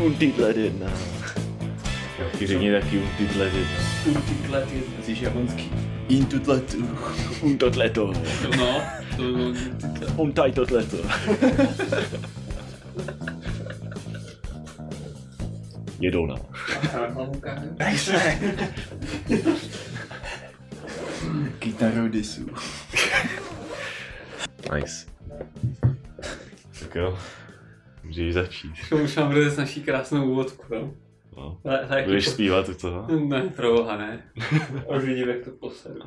Untitlet jedna. Taky řekni taky Untitlet jedna. Untitlet jedna. Jsi japonský. Intutletu. Untotleto. No, to by bylo untitlet. Untajtotleto. Jedou na. Kytaru disu. Nice. Tak jo. Můžeš začít. Už mám bude naší krásnou úvodku, no. No. Ale, ale Budeš zpívat to? Ne, proboha, ne. Už vidím, jak to posedu.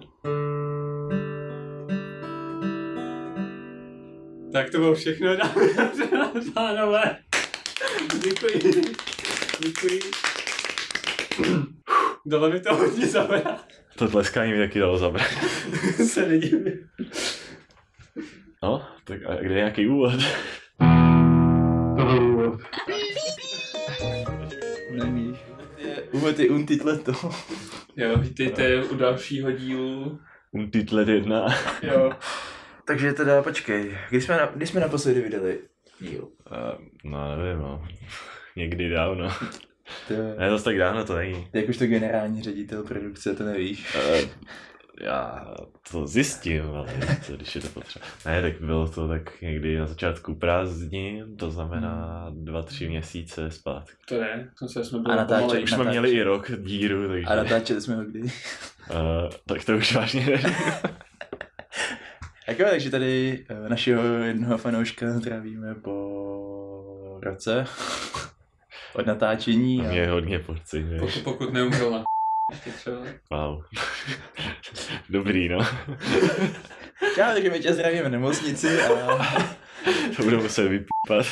Tak to bylo všechno, dámy a pánové. Děkuji. Děkuji. Dalo mi to hodně zabrat. To tleskání mi taky dalo zabrat. Se nedivím. No, tak a kde je nějaký úvod? Není. Úvod je untitleto. Jo, vítejte u dalšího dílu. Untitlet jedna. Jo. Takže teda počkej, kdy jsme, na, kdy jsme naposledy vydali díl? Uh, no, nevím, no. Někdy dávno. To, Ne, zase tak dávno to není. jak už to generální ředitel produkce, to nevíš. Uh, já to zjistím, ale to, když je to potřeba. Ne, tak bylo to tak někdy na začátku prázdnin, to znamená dva, tři měsíce zpátky. To ne, to se jsme A byli natáčet- pomalej. Už jsme měli i rok díru, takže... A natáčeli jsme ho kdy. Uh, tak to už vážně nevím. Tak jo, takže tady eh, našeho jednoho fanouška zdravíme po roce od natáčení. Mě je hodně pocit, Pokud, víš. pokud neumřel na ještě třeba. Wow. Dobrý, no. Čau, takže my tě zdravíme v nemocnici a To budu muset vypípat.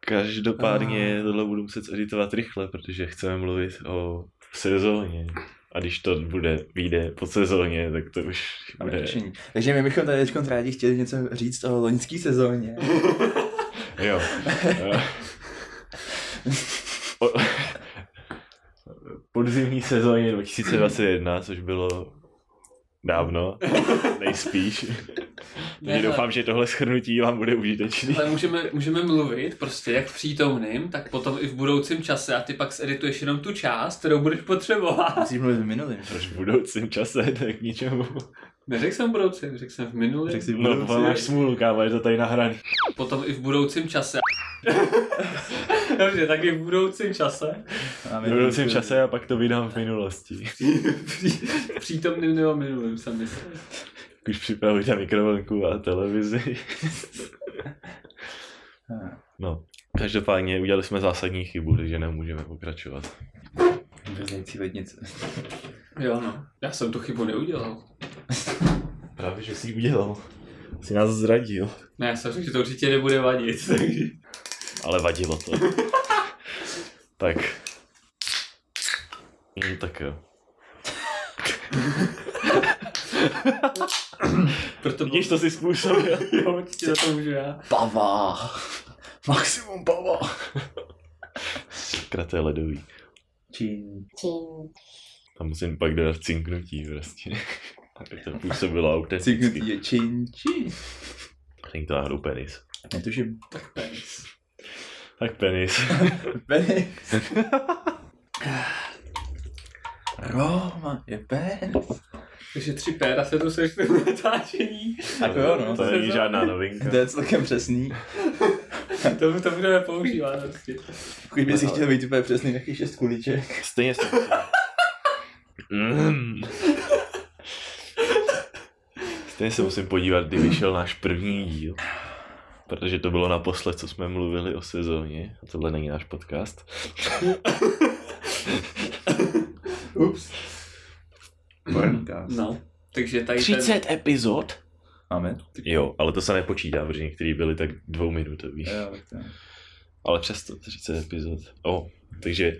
Každopádně tohle budu muset editovat rychle, protože chceme mluvit o sezóně. A když to bude, vyjde po sezóně, tak to už bude... řešení. Takže my bychom tady teď rádi chtěli něco říct o loňské sezóně. Jo. O- Podzimní sezóně 2021, což bylo dávno, nejspíš. Ne, Takže ale- doufám, že tohle schrnutí vám bude užitečný. Ale můžeme, můžeme mluvit prostě jak v přítomným, tak potom i v budoucím čase a ty pak edituješ jenom tu část, kterou budeš potřebovat. Musíš mluvit v minulým. Proč v budoucím čase, tak k ničemu. Neřekl jsem v budoucím, řekl jsem v minulým. Řekl jsi v No, budoucím. máš smůlu, kámo, je to tady nahraný. Potom i v budoucím čase. Dobře, tak v budoucím čase. V budoucím čase a pak to vydám v minulosti. v přítomným nebo minulým jsem myslel. Už připravujte mikrovlnku a televizi. No, každopádně udělali jsme zásadní chybu, takže nemůžeme pokračovat. Vyznající vednice. Jo no, já jsem tu chybu neudělal. Právě, že jsi ji udělal. Jsi nás zradil. Ne, já jsem řekl, že to určitě nebude vadit, takže... Ale vadilo to. tak. No, tak jo. Proto Vidíš, to si způsobil. Jo, určitě za to můžu já. Pava. Maximum pava. Sakra, to je ledový. Čín. Tam musím pak dodat cinknutí prostě. Aby to působilo autenticky. Cinknutí je čín, čín. Není to náhodou penis. Netuším. Tak penis. Tak penis. Penis. Roma je penis. Takže tři péra se tu sešli v natáčení. Tak jo, no. To není žádná novinka. To je celkem přesný. To, to budeme používat prostě. Pokud bys si chtěl být úplně přesný, taky šest kuliček. Stejně jsem mm. Stejně se musím podívat, kdy vyšel náš první díl. Protože to bylo naposled, co jsme mluvili o sezóně. A tohle není náš podcast. Ups. Porncast. No, takže tady ten... 30 epizod? Máme? Jo, ale to se nepočítá, protože některý byly tak dvouminutový. Jo, tak to. Ale přesto 30 epizod. O, takže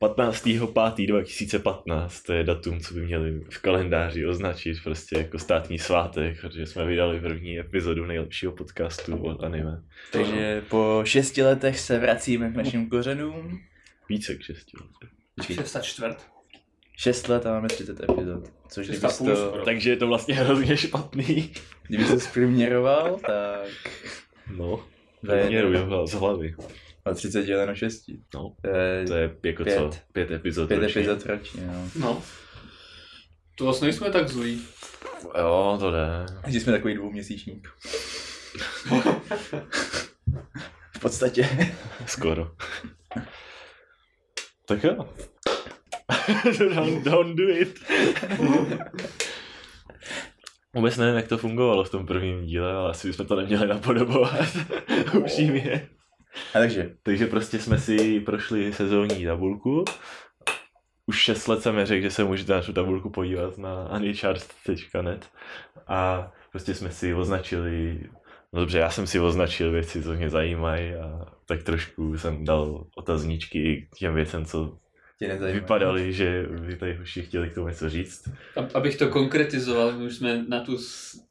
15.5.2015, to je datum, co by měli v kalendáři označit prostě jako státní svátek, protože jsme vydali první epizodu nejlepšího podcastu o anime. Takže po šesti letech se vracíme k našim kořenům. Více k šesti letech. Šest a čtvrt. Šest let a máme 30 epizod. Což půl to, skoro. Takže je to vlastně hrozně špatný. kdybys to zprůměroval, tak... No, jo, z hlavy. A 30 děleno 6. No, To je to je jako Pět. co? Pět epizod pět ročně. epizod ročně, no. No. To vlastně nejsme tak zlí. Jo, to jde. Že jsme takový dvouměsíčník. v podstatě. Skoro. tak jo. don't, don't do it. Vůbec nevím, jak to fungovalo v tom prvním díle, ale asi bychom to neměli napodobovat. Upřímně. A takže, Takže prostě jsme si prošli sezónní tabulku. Už 6 let jsem řekl, že se můžete na tu tabulku podívat na anychart.net a prostě jsme si označili, no dobře, já jsem si označil věci, co mě zajímají a tak trošku jsem dal otazníčky k těm věcem, co tě nezajímá. vypadaly, že by tady hoši chtěli k tomu něco říct. Abych to konkretizoval, my už jsme na, tu,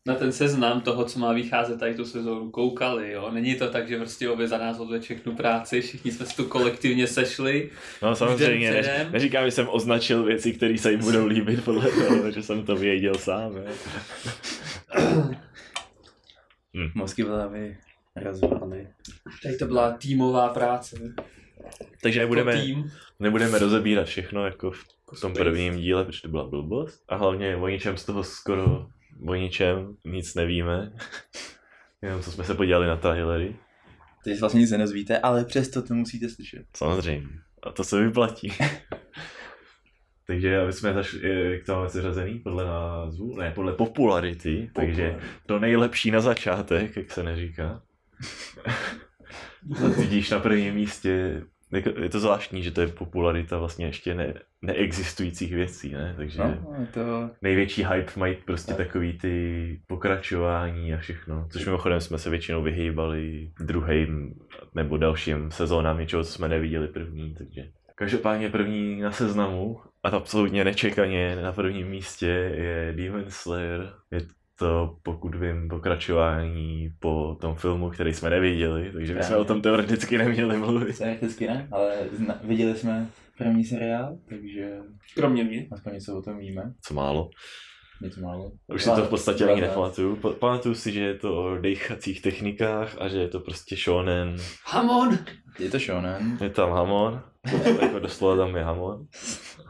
na ten seznam toho, co má vycházet tady tu sezónu, koukali, jo. Není to tak, že prostě obě za nás odvede všechnu práci, všichni jsme se tu kolektivně sešli. No samozřejmě, ne, neříkám, že jsem označil věci, které se jim budou líbit podle toho, že jsem to věděl sám. Ne? Mozky v hlavě. Tady to byla týmová práce. Takže Jako tým. Nebudeme rozebírat všechno jako v v tom prvním díle, protože to byla blbost. A hlavně o ničem z toho skoro, o ničem nic nevíme. Jenom co jsme se podívali na trailery. Teď vlastně nic nenozvíte, ale přesto to musíte slyšet. Samozřejmě. A to se vyplatí. Takže aby jsme zašli, jak to máme seřazený podle názvu, ne, podle popularity, takže to nejlepší na začátek, jak se neříká. Vidíš na prvním místě, jako- je to zvláštní, že to je popularita vlastně ještě ne, neexistujících věcí, ne? Takže No, je to... největší hype mají prostě takový ty pokračování a všechno. Což mimochodem jsme se většinou vyhýbali druhým nebo dalším sezónám něčeho, co jsme neviděli první, takže Každopádně první na seznamu a absolutně nečekaně na prvním místě je Demon Slayer. Je to, pokud vím, pokračování po tom filmu, který jsme neviděli, takže bychom Právě. o tom teoreticky neměli mluvit. Teoreticky ne, ale zna, viděli jsme první seriál, takže Kromě mě. aspoň něco o tom víme. Co málo. Něco málo. Už si to v podstatě ani nepamatuju. Pa- Pamatuju si, že je to o dechacích technikách a že je to prostě shonen. Hamon! Je to shonen, Je tam Hamon, jako doslova tam je Hamon.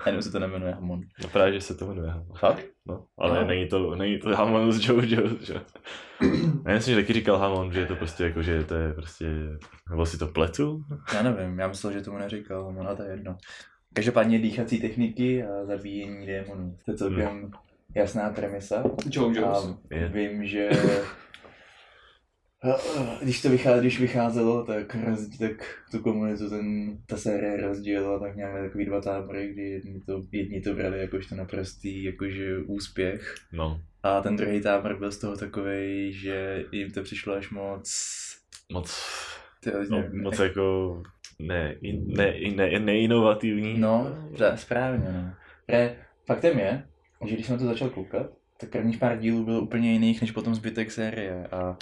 jenom se to nemenuje Hamon. No právě, že se to jmenuje Hamon. Fakt? No, ale No. není to, není to Hamon z Jojo, že? Já myslím, že taky říkal Hamon, že je to prostě jako, že to je prostě, nebo si to pletu? Já nevím, já myslel, že tomu neříkal Hamon, ale to je jedno. Každopádně dýchací techniky a zabíjení démonů. To je celkem jasná premisa. A Je. vím, že když to vycházelo, když vycházelo, tak, roz, tak tu komunitu ten, ta série rozdělila tak nějak takový dva tábory, kdy jedni to, jedni to brali jakožto naprostý jakože úspěch No, a ten druhý tábor byl z toho takový, že jim to přišlo až moc moc, ty, no, moc jako ne, in, ne, ne, neinovativní. No, správně, no. Pre, faktem je, že když jsem to začal koukat, tak prvních pár dílů bylo úplně jiných než potom zbytek série a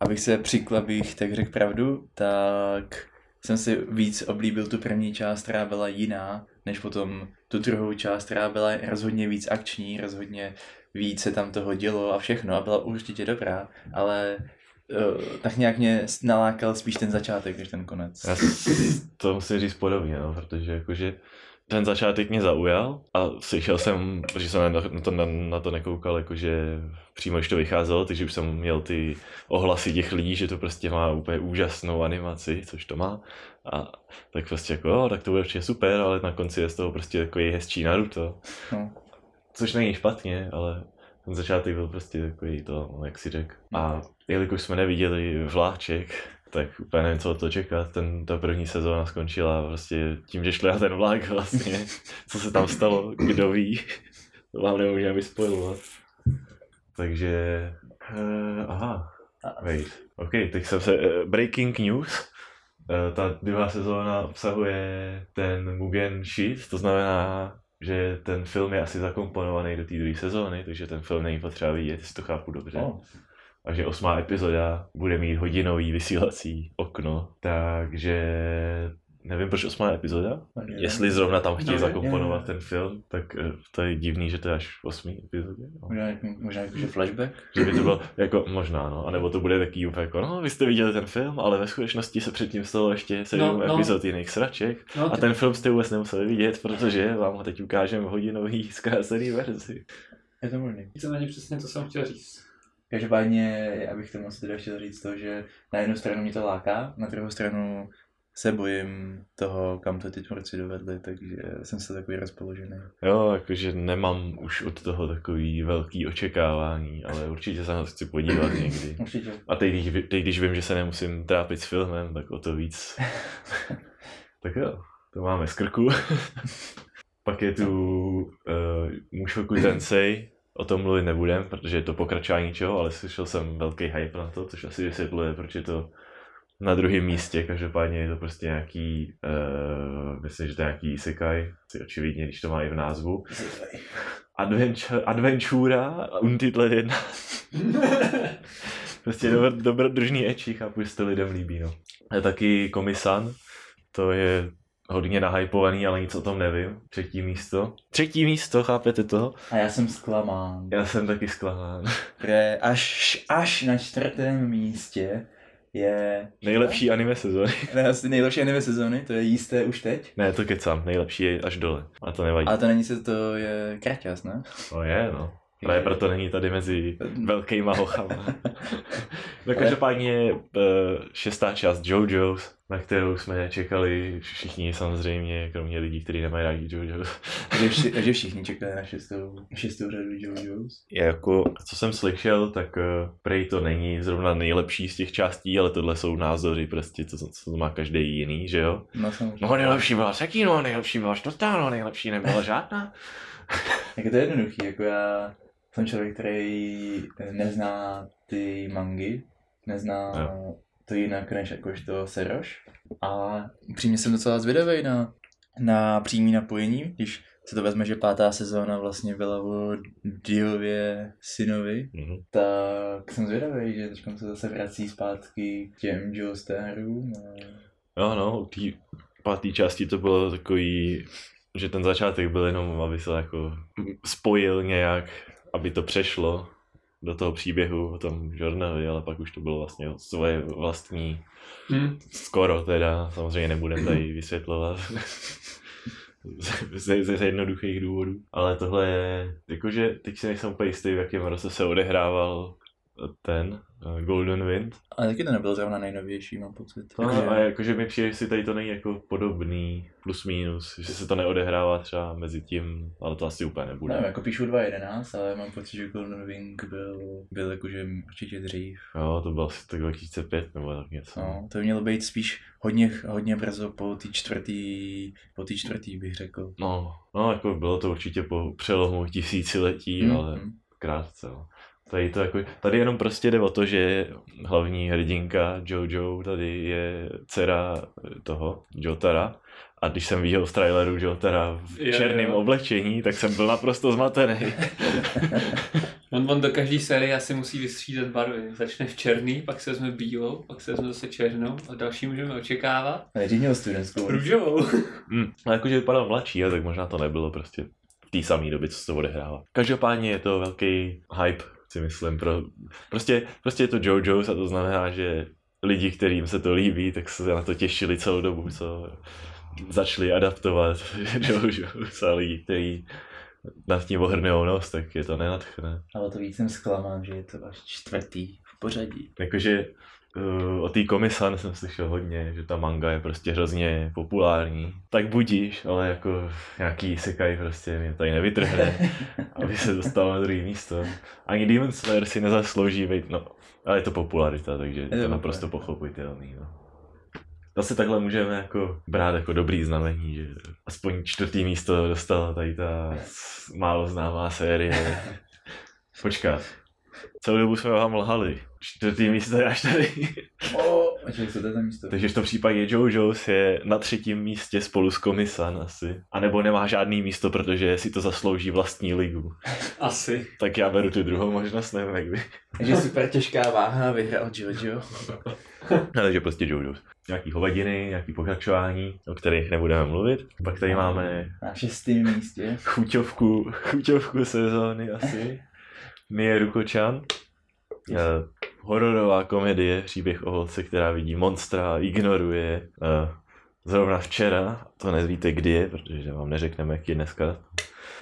abych se přikl, abych tak řekl pravdu, tak jsem si víc oblíbil tu první část, která byla jiná, než potom tu druhou část, která byla rozhodně víc akční, rozhodně víc se tam toho dělo a všechno a byla určitě dobrá, ale uh, tak nějak mě nalákal spíš ten začátek, než ten konec. Já to musím říct podobně, no, protože jakože ten začátek mě zaujal a slyšel jsem, protože jsem na to, na, na to nekoukal, jakože přímo když to vycházelo, takže už jsem měl ty ohlasy těch lidí, že to prostě má úplně úžasnou animaci, což to má. A tak prostě jako, jo, tak to bude určitě super, ale na konci je z toho prostě takový hezčí Naruto. No. Což není špatně, ale ten začátek byl prostě takový to, jak si řekl. A jelikož jsme neviděli vláček, tak úplně nevím, co toho čekat. Ten, ta první sezóna skončila prostě tím, že šli na ten vlak vlastně. Co se tam stalo, kdo ví. To vám nemůžeme vyspojovat. Takže, uh, aha, wait. OK, teď jsem se, uh, breaking news. Uh, ta druhá sezóna obsahuje ten Mugen Shit, to znamená, že ten film je asi zakomponovaný do té druhé sezóny, takže ten film není potřeba vidět, jestli to chápu dobře. Oh. Takže osmá epizoda bude mít hodinový vysílací okno, takže nevím proč osmá epizoda, Nevím. jestli zrovna tam chtějí No, zakomponovat jo. ten film, tak eh, to je divný, že to je až v osmý epizodě. No. Možná, možná jakože flashback? Že by to bylo jako možná, no, anebo to bude takový úplně jako, no, vy jste viděli ten film, ale ve skutečnosti se předtím stalo ještě sedm No, no. epizod jiných sraček No, a ten film jste vůbec nemuseli vidět, protože vám ho teď ukážeme v hodinový zkrácený verzi. Je to možný. Víceméně přesně to jsem chtěl říct. Každopádně, abych tomu asi teda chtěl říct to, že na jednu stranu mě to láká, na druhou stranu se bojím toho, kam to ty tvůrci dovedli, takže jsem se takový rozpoložený. Jo, jakože nemám už od toho takový velký očekávání, ale určitě se na to chci podívat někdy. Určitě. A teď, když, teď, když vím, že se nemusím trápit s filmem, tak o to víc. tak jo, to máme z krku. Pak je tu uh, Mushoku Tensei, o tom mluvit nebudem, protože je to pokračování něčeho, ale slyšel jsem velký hype na to, což asi vysvětluje, proč je to na druhém místě, každopádně je to prostě nějaký, uh, myslím, že to je nějaký isekai, asi očividně, když to má i v názvu. Adventure, Adventura, Untitled 1. prostě dobro, dobrodružný eči, chápu, že se to lidem líbí, no. Je taky Komisan, to je hodně nahypovaný, ale nic o tom nevím. Třetí místo. Třetí místo, chápete to? A já jsem zklamán. Já jsem taky zklamán. Že až, až na čtvrtém místě je... Nejlepší anime sezóny. Ne, asi nejlepší anime sezóny, to je jisté už teď. Ne, to kecám, nejlepší je až dole. A to nevadí. Ale to není se, to je kraťas, ne? To je, no. Právě proto není tady mezi velkýma hochama. No každopádně uh, šestá část JoJo's, na kterou jsme čekali všichni samozřejmě, kromě lidí, kteří nemají rádi JoJo's. že, vši, že všichni čekají na šestou, šestou řadu JoJo's. Jako, co jsem slyšel, tak uh, prej to není zrovna nejlepší z těch částí, ale tohle jsou názory prostě, co, co to má každý jiný, že jo? No samozřejmě. No nejlepší byla Sekino, nejlepší byla Štotá, no nejlepší nebyla žádná. Jak to je jednoduchý, jako já jsem člověk, který nezná ty mangy, nezná Jo. to jinak než jakožto Seroš. A upřímně jsem docela zvědavý na, na přímý napojení, když se to vezme, že pátá sezóna vlastně byla o Diově synovi, Mhm. tak jsem zvědavý, že teď se zase vrací zpátky k těm Joe Starům. A... Jo, no, u té páté části to bylo takový, že ten začátek byl jenom, aby se jako spojil nějak, aby to přešlo do toho příběhu o tom Jornovi, ale pak už to bylo vlastně svoje vlastní, Hm. skoro teda, samozřejmě nebudem tady vysvětlovat. ze, ze, ze jednoduchých důvodů. Ale tohle je, jakože teď si nejsem úplně jistý, v jakém roce se odehrával ten eh, Golden Wind. Ale taky to nebylo zrovna nejnovější, mám pocit. No, Jakože- a jakože mi přijde, jestli tady to není jako podobný, plus minus, že se to neodehrává třeba mezi tím, ale to asi úplně nebude. Nevím, jako píšu 2.11, ale mám pocit, že Golden Wing byl, byl jakože určitě dřív. Jo, to bylo asi tak 2005 nebo tak něco. No, to by mělo být spíš hodně, hodně brzo po té čtvrtý, po té čtvrtý bych řekl. No, no, jako bylo to určitě po přelomu tisíciletí, Mhm. ale krátce. No. Tady, to jako, tady jenom prostě jde o to, že hlavní hrdinka Jojo tady je dcera toho Jotara a když jsem viděl z traileru Jotara v Jo, černém jo. oblečení, tak jsem byl naprosto zmatený. On, on do každé série asi musí vystřídat barvy. Začne v černý, pak se vezme bílou, pak se vezme zase černou a další můžeme očekávat. Nejdřív měl studentskou. Růžovou. Hmm. A jakože vypadal mladší, a tak možná to nebylo prostě v té samé době, co se to odehrává. Každopádně je to velký hype, si myslím. Pro... Prostě, prostě je to JoJo's a to znamená, že lidi, kterým se to líbí, tak se na to těšili celou dobu, co začali adaptovat JoJo's a lidi, kteří nad tím ohrnou nos, tak je to nenadchne. Ale to víc jsem zklamán, že je to až čtvrtý v pořadí. Jakože uh, o té komisan jsem slyšel hodně, že ta manga je prostě hrozně populární. Tak budíš, ale jako nějaký sekaj prostě mě tady nevytrhne, aby se dostal na druhé místo. Ani Demon Slayer si nezaslouží být, no, ale je to popularita, takže je to to naprosto pochopitelný, no. Zase takhle můžeme jako brát jako dobrý znamení, že aspoň čtvrtý místo dostala tady ta málo známá série. Počkat, celou dobu jsme vám lhali. Čtvrtý místo je až tady. O, počkej, co to je to místo? Takže v tom případě JoJo's je na třetím místě spolu s Komisan asi. A nebo nemá žádný místo, protože si to zaslouží vlastní ligu. Asi. Tak já beru tu druhou možnost, nevím jak vy. Takže super těžká váha vyhrál Jojo. No, takže prostě JoJo's. Nějaký hovadiny, nějaký pokračování, o kterých nebudeme mluvit. Pak tady máme Na šestém místě. chuťovku, chuťovku sezóny asi. Mie Rukočan. Hororová komedie, příběh o holce, která vidí monstra a ignoruje. Eh, zrovna včera, to nezvíte kdy je, protože vám neřekneme, jak je dneska.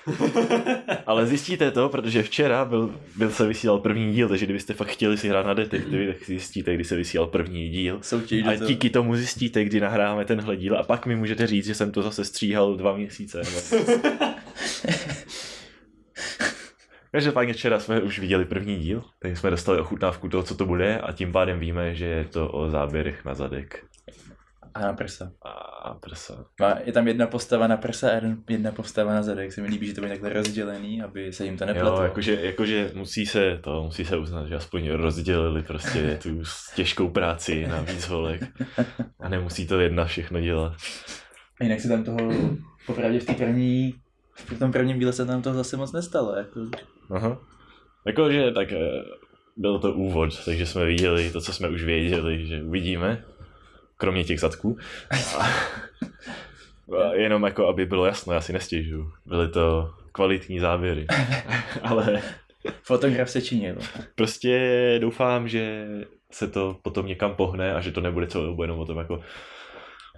Ale zjistíte to, protože včera byl, byl se vysílal první díl, takže kdybyste fakt chtěli si hrát na detektivy, tak si zjistíte, kdy se vysílal první díl. Soutěž A díky tomu zjistíte, kdy nahráme tenhle díl a pak mi můžete říct, že jsem to zase stříhal dva měsíce. Každopádně včera jsme už viděli první díl, takže jsme dostali ochutnávku toho, co to bude a tím pádem víme, že je to o záběrech na zadek A na prsa. a prsa. Má, je tam jedna postava na prsa a jedna postava na zadek. Se mi líbí, že to bude takhle rozdělený, aby se jim to nepletlo. Jo, jakože, jakože musí se to, musí se uznat, že aspoň rozdělili prostě tu těžkou práci na víc holek a nemusí to jedna všechno dělat. A jinak se tam toho, popravdě v té první, v tom prvním díle se tam toho zase moc nestalo. Jako. Aha. Jakože tak eh, byl to úvod, takže jsme viděli to, co jsme už věděli, že uvidíme, kromě těch zadků. A, a jenom jako, aby bylo jasno, já si nestěžuju. Byly to kvalitní záběry. Ale Fotograf se činil. prostě doufám, že se to potom někam pohne a že to nebude celou dobu jenom o tom jako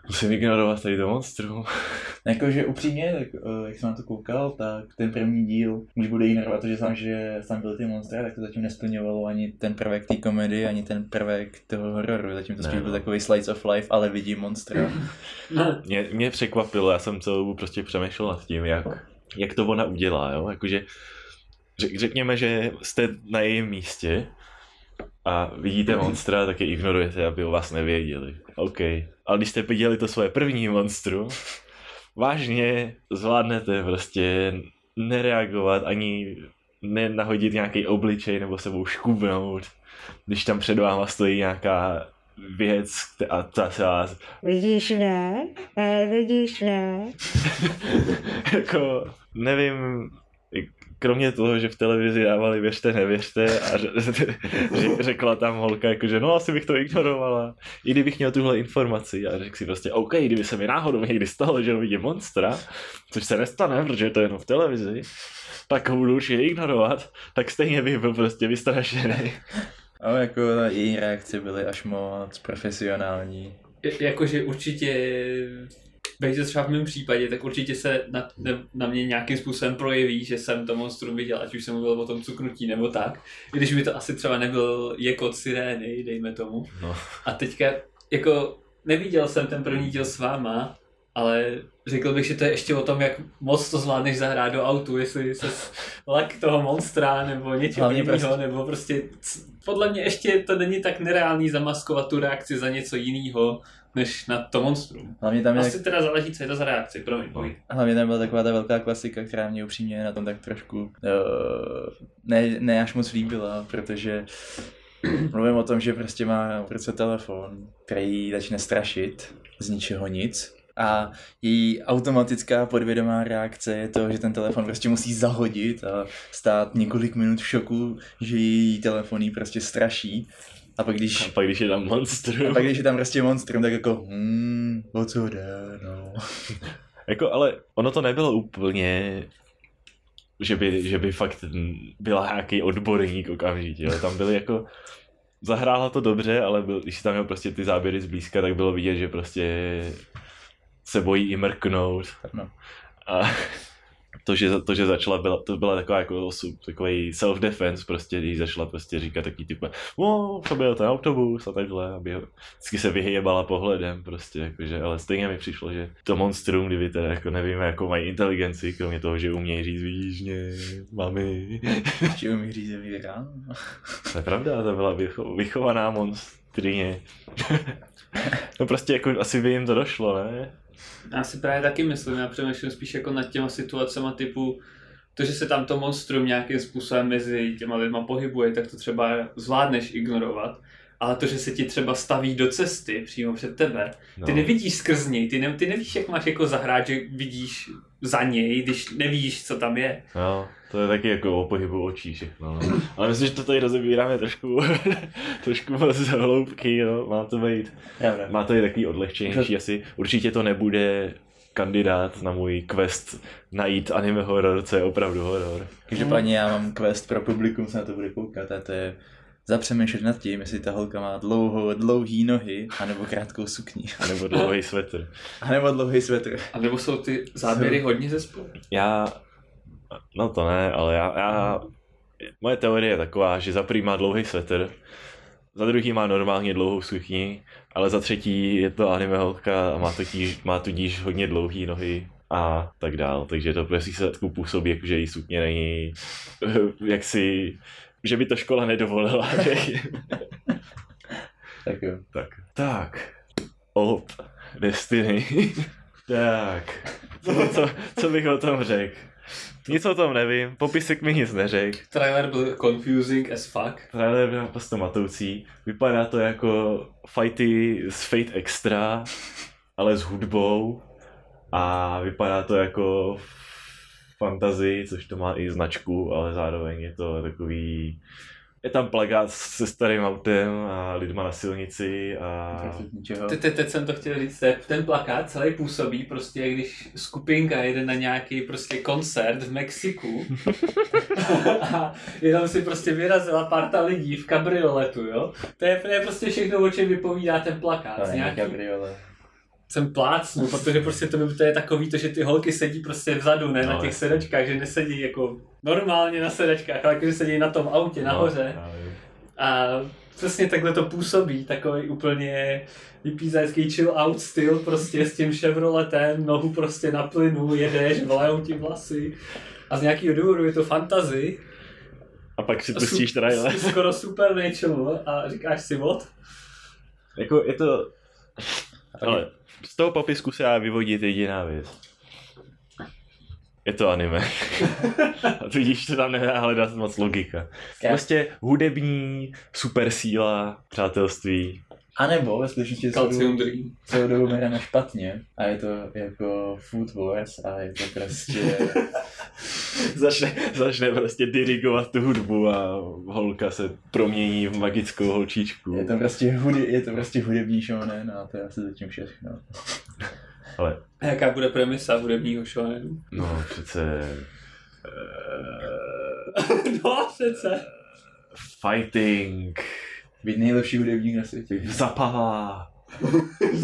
musím ignorovat tady to monstrum. Jakože upřímně, tak, eh, jak jsem na to koukal, tak ten první díl, když bude ignorovat to, že sám, že sám byl ty monstra, tak to zatím nesplňovalo ani ten prvek té komedie, ani ten prvek toho hororu. Zatím to spíš no. byl takový slice of life, ale vidí monstra. Mě, mě překvapilo, já jsem celou dobu prostě přemýšlel nad tím, jak, jak to ona udělá, jo, jakože řek, řekněme, že jste na jejím místě a vidíte monstra, tak je ignorujete, aby o vás nevěděli. OK. Ale když jste viděli to svoje první monstrum, vážně zvládnete prostě nereagovat ani nenahodit nějaký obličej nebo sebou škubnout, když tam před váma stojí nějaká věc a ta se vás Vidíš? Eh, vidíš mě? jako, nevím, kromě toho, že v televizi dávali věřte, nevěřte a ře, ře, řekla tam holka, jakože no asi bych to ignorovala, i kdybych měl tuhle informaci a řekl si prostě OK, kdyby se mi náhodou někdy stalo, že vidím monstra, což se nestane, protože to je jenom v televizi, tak ho budu určitě ignorovat, tak stejně bych byl prostě vystrašený. A jako její reakce byly až moc profesionální. je- jakože určitě, Bejže třeba v mém případě, tak určitě se na, ne, na mě nějakým způsobem projeví, že jsem to monstrum viděl, ať už jsem mluvil o tom cuknutí nebo tak. I když by to asi třeba nebyl jekot sirény, dejme tomu. No. A teďka, jako neviděl jsem ten první díl s váma, ale řekl bych, že to je ještě o tom, jak moc to zvládneš zahrát do autu, jestli se lak toho monstra nebo něčeho jiného, prostě- nebo prostě podle mě ještě to není tak nereálný zamaskovat tu reakci za něco jiného, než na to monstrum. Hlavně tam, je, Asi teda záleží, co je to za reakci, promiň. promiň. hlavně tam byla taková ta velká klasika, která mě upřímně na tom tak trošku uh, ne, ne až moc líbila, protože mluvím o tom, že prostě má v ruce telefon, který ji začne strašit z ničeho nic. A její automatická podvědomá reakce je to, že ten telefon prostě musí zahodit a stát několik minut v šoku, že její telefon jí prostě straší. A pak když A pak když je tam monstrum. a pak když je tam prostě monstrum, tak jako, hmm, o co jde, no. Jako, ale ono to nebylo úplně, že by, že by fakt byla nějaký odborník okamžitě, jo. tam byly jako, zahrála to dobře, ale byl, když tam měl prostě ty záběry zblízka, tak bylo vidět, že prostě se bojí i mrknout. No. A to, že, to, že začala, byla, to byla taková jako osu- takový self-defense prostě, když začala prostě říkat taký typ, o, to byl ten autobus a takhle, aby ho, vždycky se vyhýbala pohledem prostě, jakože, ale stejně mi přišlo, že to monstrum, kdyby teda jako nevíme, jako mají inteligenci, kromě toho, že umějí říct, mě, mami. Ještě umí říct, že vyhrál. To je pravda, to byla vycho- vychovaná monstrině. no prostě jako asi by jim to došlo, ne? Já si právě taky myslím, já přemýšlím spíš jako nad těma situacemi typu to, že se tam to monstrum nějakým způsobem mezi těma lidma pohybuje, tak to třeba zvládneš ignorovat. Ale to, že se ti třeba staví do cesty přímo před tebe, ty No. nevidíš skrz něj, ty, ne, ty nevíš, jak máš jako zahrát, že vidíš za něj, když nevíš, co tam je. No, to je taky jako o pohybu očí všechno. No. Ale myslím, že to tady rozebíráme trošku, trošku moc z hloubky, jo. Má to být, Pravda. má to být takový odlehčenější asi. Určitě to nebude kandidát na můj quest najít anime horor, co je opravdu horor. Každopádně já mám quest pro publikum, se na to bude koukat a to je zapřemýšlet nad tím, jestli ta holka má dlouhou, dlouhý nohy, anebo krátkou sukni, A nebo dlouhý svetr. anebo dlouhý svetr. A nebo jsou ty záběry hodně ze spolu? Já, no to ne, ale já, já moje teorie je taková, že za prvý má dlouhý svetr, za druhý má normálně dlouhou sukni, ale za třetí je to anime holka a má, totiž, má tudíž hodně dlouhé nohy a tak dál. Takže to prostě se působí, jako že její sukně není jaksi, že by to škola nedovolila. Tak jo. tak. Tak. Op. Destiny. tak. Co, co, co bych o tom řekl? Nic o tom nevím, popisek mi nic neřekl. Trailer byl confusing as fuck. Trailer byl naprosto matoucí. Vypadá to jako fighty z Fate Extra, ale s hudbou. A vypadá to jako fantasy, což to má i značku, ale zároveň je to takový... Je tam plagát se starým autem a lidma na silnici a... Te, te, teď jsem to chtěl říct, te- ten plakát celý působí prostě, jak když skupinka jede na nějaký prostě koncert v Mexiku a jenom si prostě vyrazila parta lidí v kabrioletu, jo. To je, to je prostě všechno, o čem vypovídá ten plakát. To nějaký, kabriole. Jsem plácnu, protože prostě to, by- to je takový to, že ty holky sedí prostě vzadu, ne, No, na těch sedačkách, že nesedí jako normálně na sedačkách, ale jakože sedí na tom autě nahoře. No, já vím. A přesně takhle to působí, takový úplně vypízajícký chill out styl, prostě s tím Chevroletem, nohu prostě na plynu, jedeš, vlajou ti vlasy. A z nějakého důvodu je to fantasy. a pak si pustíš trailer. s- Skoro supernatural a říkáš si what? Jako je to... Ale z toho popisku se dá vyvodit jediná věc. Je to anime. A tudíž se tam nedá hledat moc logika. Prostě hudební supersíla, přátelství. A nebo ve skutečnosti Calcium dobu, Dream. celou dobu jdeme špatně a je to jako Food Wars a je to prostě... Začne, začne prostě dirigovat tu hudbu a holka se promění v magickou holčičku. Je to prostě, hudě, je to prostě hudební shonen a to je asi zatím všechno. Ale A jaká bude premisa hudebního shonenu? no přece... no přece. Fighting, Být nejlepší hudebník na světě. zapava,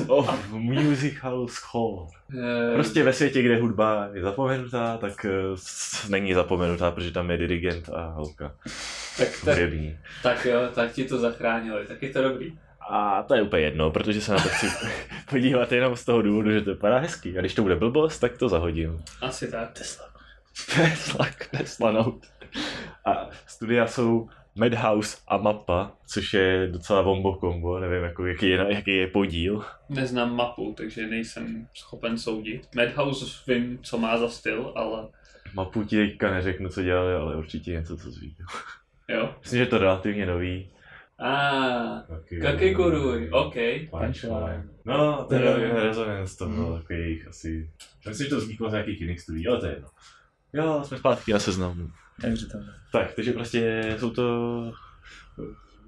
of musical score. Eh, Prostě ve světě, kde hudba je zapomenutá, tak eh, není zapomenutá, protože tam je dirigent a holka. tak, tak, Hudební. tak jo, tak ti to zachránili, tak je to dobrý. A to je úplně jedno, protože se na to chci podívat jenom z toho důvodu, že to vypadá hezky. A když to bude blbost, tak to zahodím. Asi tak. Tesla. Tesla, Tesla Note. A studia jsou Madhouse a Mappa, což je docela bombo kombo, nevím, jako, jaký, je, jaký je podíl. Neznám mapu, takže nejsem schopen soudit. Madhouse vím, co má za styl, ale Mapu ti teďka neřeknu, co dělali, ale určitě něco, co zví. jo. Myslím, že je to relativně nový. A Kakekuruj, OK. Punchline. No, to je Jo. Resonance, to bylo takový jejich asi... Myslím, že to vzniklo z nějakých jiných studií, ale to je jedno. Jo, jsme zpátky na seznamu. Tak, takže prostě jsou to...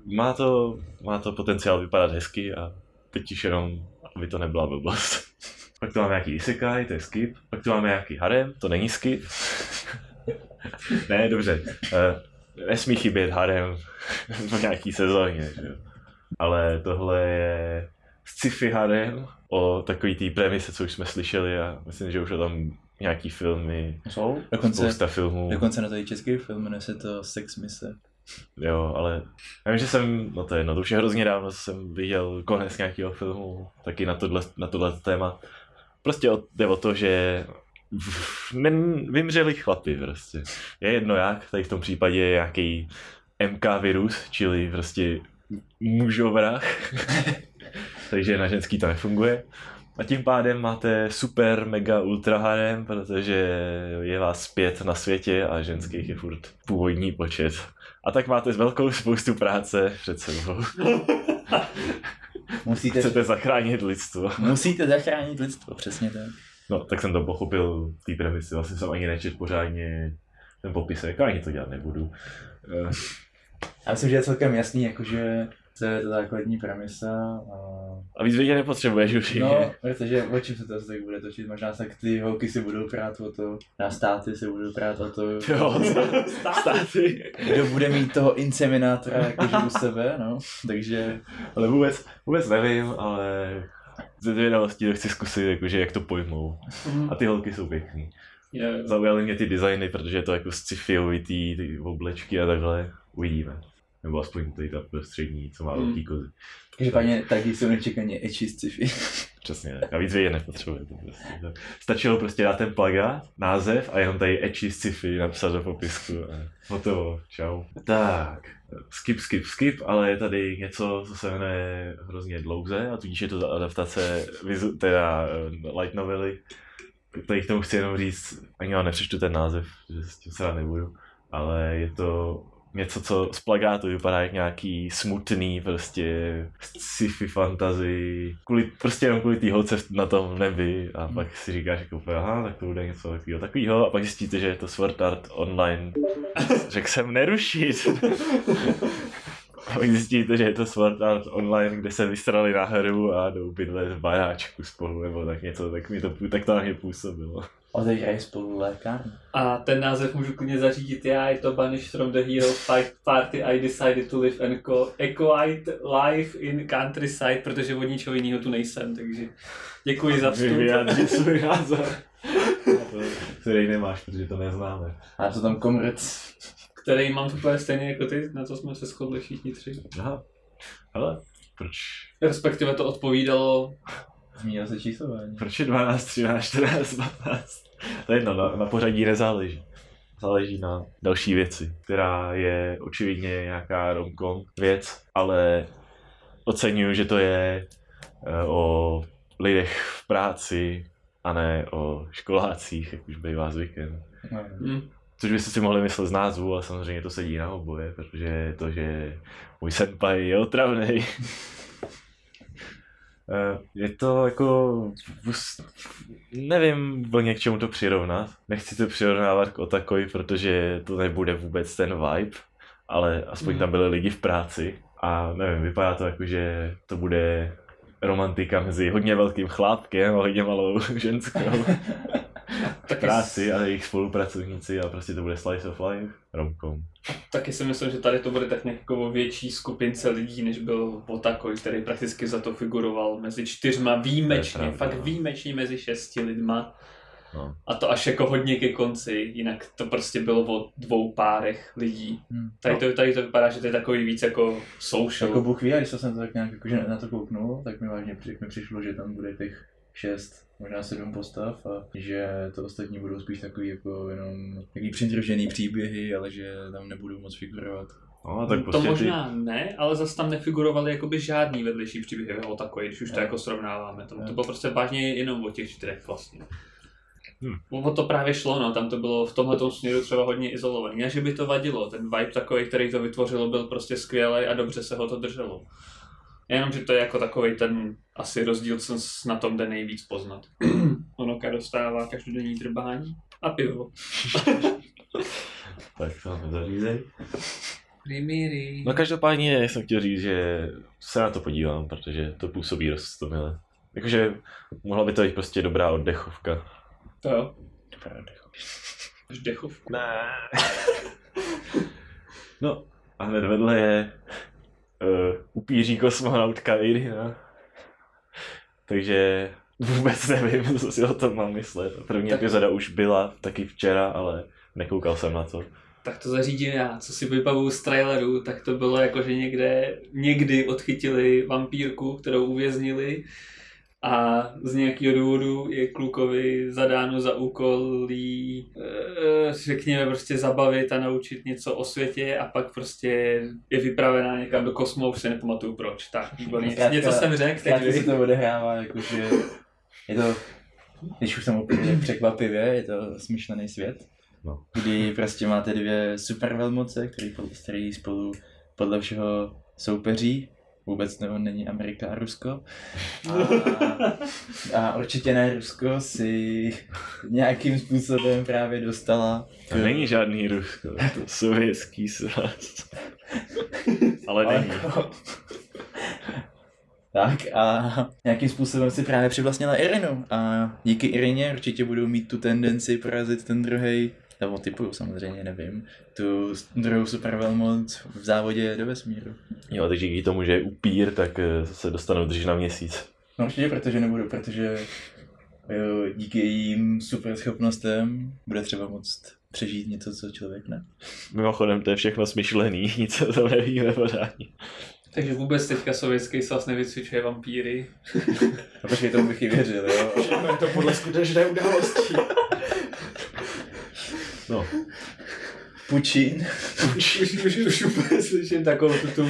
Má to, má to potenciál vypadat hezky a teď už jenom, aby to nebyla blbost. Pak tu máme nějaký isekai, to je skip. Pak tu máme nějaký harem, to není skip. ne, dobře. Uh, nesmí chybět harem v nějaký sezóně, že. Ale tohle je sci-fi harem o takový té premise, co už jsme slyšeli a myslím, že už o tom nějaký filmy, Jsou? Dokonce, spousta filmů. dokonce na to i český film, jmenuje se to Sex Mise. Jo, ale já vím, že jsem, no to je jedno, to už je hrozně dávno, jsem viděl konec nějakého filmu, taky na tohle, na tohle téma. Prostě o, jde o to, že men, vymřeli chlapy prostě. Je jedno jak, tady v tom případě je nějaký MK virus, čili prostě mužovrah. Takže na ženský to nefunguje. A tím pádem máte super, mega, ultra harem, protože je vás pět na světě a ženských je furt původní počet. A tak máte velkou spoustu práce před sebou. Musíte, Chcete zachránit lidstvo. musíte zachránit lidstvo, přesně tak. No, tak jsem to pochopil v té premisy. Vlastně jsem ani nečet pořádně ten popisek, ani to dělat nebudu. Já myslím, že je celkem jasný, jakože to je ta základní premisa. A... A víc vědět nepotřebuješ už. No, protože o čem se to tak bude točit? Možná tak ty holky si budou prát o to, na státy si budou prát o to, Jo, státy. kdo bude mít toho inseminátora jakože u sebe, no. Takže Ale vůbec, vůbec nevím, ale ze zvědavosti to chci zkusit, jakože jak to pojmou. A ty holky jsou pěkný. Jo. Zaujaly mě ty designy, protože je to jako sci-fiovitý, ty oblečky a takhle. Uvidíme. Nebo aspoň tady ta prostřední, co má Hmm. velký kozy. každopádně taky jsou nečekaně echy sci-fi. Přesně tak. A víc vědět nepotřebuje. To prostě. Stačilo prostě dát ten plagát, název a jenom tady echy sci-fi napsat do popisku. A hotovo. Čau. Tak. Skip, skip, skip, ale je tady něco, co se jmenuje hrozně dlouze a tudíž je to adaptace vizu, teda eh, light novely. Tady k tomu chci jenom říct, ani já nepřečtu ten název, že s tím se rád nebudu, ale je to něco, co z plagátu vypadá jak nějaký smutný prostě sci-fi fantasy, kvůli, prostě jenom kvůli té holce na tom nebi a pak si říkáš jako úplně, aha, tak to bude něco takového, takového a pak zjistíte, že je to Sword Art Online. Řekl jsem nerušit. A pak zjistíte, že je to Sword Art Online, kde se vystrali na hru a jdou bydlet v baráčku spolu, nebo tak něco, tak mi to, tak to na mě působilo. Otevírají spolu lékárnu. A ten název můžu klidně zařídit já, je to Banish from the Hero Fight Party, I decided to live and co- a quiet life in countryside, protože od ničeho jiného tu nejsem, takže děkuji za vstup. Vyjádřit svůj názor. Který nemáš, protože to neznáme. A to tam komrec. Který mám úplně stejně jako ty, na to jsme se shodli všichni tři. Aha. Hele, proč, Respektive to odpovídalo, Zmínil se číslování. proč je 12, 13, 14, 15? To je jedno, na, na pořadí nezáleží. Záleží na další věci, která je očividně nějaká romkom věc, ale oceňuju, že to je eh, o lidech v práci a ne o školácích, jak už bývá zvykem. No. Což byste si mohli myslet z názvu, ale samozřejmě to sedí na oboje, protože to, že můj senpai je otravný. Eh, je to jako, nevím plně k čemu to přirovnat. Nechci to přirovnávat k Otakoi, protože to nebude vůbec ten vibe, ale aspoň Mhm. tam byly lidi v práci a nevím, vypadá to jako, že to bude romantika mezi hodně velkým chlápkem a hodně malou ženskou taky, práci a jejich spolupracovníci a prostě to bude slice of life, romkom. taky si myslím, že tady to bude tak nějak jako větší skupince lidí, než byl Otakoj, který prakticky za to figuroval mezi čtyřma výjimečně, pravda, fakt no. výjimečně mezi šesti lidma. No. A to až jako hodně ke konci, jinak to prostě bylo o dvou párech lidí. Hmm. Tady to, tady to vypadá, že to je takový víc jako social. Jako Bůh ví, a když jsem to tak nějak jakože na to kouknul, tak mi vážně mi přišlo, že tam bude těch šest, možná sedm postav a že to ostatní budou spíš takový jako jenom takový přidružený příběhy, ale že tam nebudou moc figurovat. No, tak to prostě možná ne, ale zase tam nefigurovaly jakoby žádný vedlejší příběhy o takový, když už to Jo. jako srovnáváme. Tam to bylo prostě vážně jenom o těch čtyřech vlastně. Hm. O to právě šlo, no, tam to bylo v tomhle směru třeba hodně izolovaný. Ne, že by to vadilo, ten vibe takový, který to vytvořilo, byl prostě skvělý a dobře se ho to drželo. Jenom, že to je jako takový ten asi rozdíl, co na tom jde nejvíc poznat. Onoka dostává každodenní drbání a pivo. Tak to máme zařízení. Rimiri. No každopádně jsem chtěl říct, že se na to podívám, protože to působí roztomile. Jakože mohla by to být prostě dobrá oddechovka. To jo, Dobrá decho. až dechovku. Ne. no a hned vedle je uh, upíří kosmonautka Irina. Takže vůbec nevím, co si o tom mám myslet. První Tak- epizoda už byla taky včera, ale nekoukal jsem na to. Tak to zařídím já. Co si vybavuju z traileru, tak to bylo jako, že někde, někdy odchytili vampírku, kterou uvěznili a z nějakého důvodu je klukovi zadáno za úkol jí, eh, řekněme, prostě zabavit a naučit něco o světě a pak prostě je vypravená někam do kosmu, už se nepamatuju proč. Tak, výborně. Zkrátka- Něco jsem řekl, teď Zkrátka se to odehrává jakože Je to, když už jsem úplně překvapivě, je to smyšlený svět, No. kdy prostě máte dvě super velmoce, který, který spolu podle všeho soupeří. Vůbec nebo není Amerika a Rusko. A, a určitě ne Rusko si nějakým způsobem právě dostala To není žádný Rusko, to je sovětský svaz. Ale není. Tak a nějakým způsobem si právě přivlastnila Irinu a díky Irině určitě budou mít tu tendenci porazit ten druhý, nebo typu samozřejmě nevím, tu druhou supervelmoc v závodě do vesmíru. Jo, takže díky tomu, že je upír, tak eh, se dostanou drž na měsíc. No určitě, protože nebudou, protože jo, díky jejím super schopnostem bude třeba moct přežít něco, co člověk ne. Mimochodem, to je všechno smyšlený, nic o tom nevíme pořádně. Takže vůbec teďka sovětský svaz nevycvičuje vampíry. A počkej, tomu bych i věřil, jo. je to podle skutečné události. No, Pučín. Už, už, už, už úplně slyším takovou tu, tu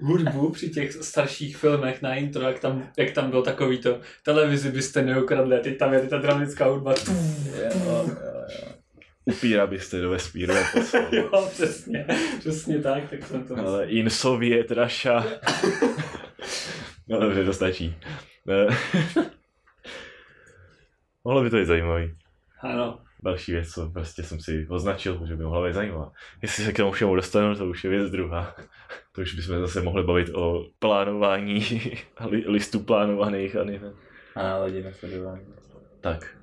hudbu při těch starších filmech na intro, jak tam, jak tam byl takový to televizi byste neukradli a teď tam je ta dramatická hudba. Jo, jo, jo. upíra byste do vesmíru jo, přesně, přesně tak, tak jsem to Ale in Soviet Russia. No dobře, to stačí. Ne. Mohlo by to být zajímavý. Ano, Další věc, co prostě jsem si označil, že by mohla být zajímavá. Jestli se k tomu všemu dostanu, to už je věc druhá. To už bychom zase mohli bavit o plánování, li, listu plánovaných a ne. A na sledování. Tak.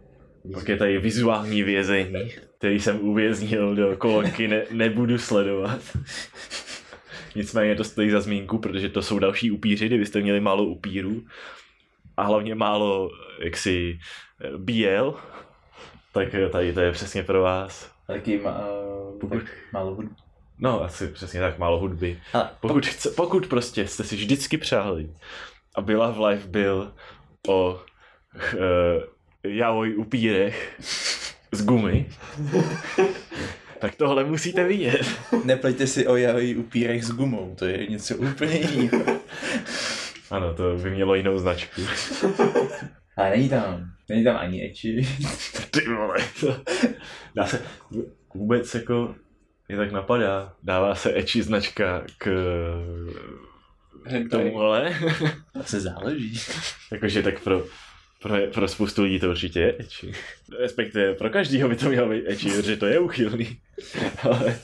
Pak je tady vizuální vězení, který jsem uvěznil do kolonky ne, nebudu sledovat. Nicméně to stojí za zmínku, protože to jsou další upíři, kdybyste měli málo upírů a hlavně málo jaksi eh, BL, tak eh, tady to je přesně pro vás. Taky má, Pokud- tak málo hudby. No, asi přesně tak, málo hudby. Ale Pokud, chce, pokud prostě jste si vždycky přáli, aby Love Life byl o uh, jaoj upírech z gumy, tak tohle musíte vidět. Nepleťte si o jahojí upírech s gumou, to je něco úplně jiného. Ano, to by mělo jinou značku. Ale není tam, není tam ani eči. Ty vole, to dá se vůbec jako je tak napadá, dává se eči značka k, k tomuhle. To se záleží. Jakože tak pro, pro, pro spoustu lidí to určitě je eči. Respektive pro každýho by to mělo být eči, protože to je uchylný. Ale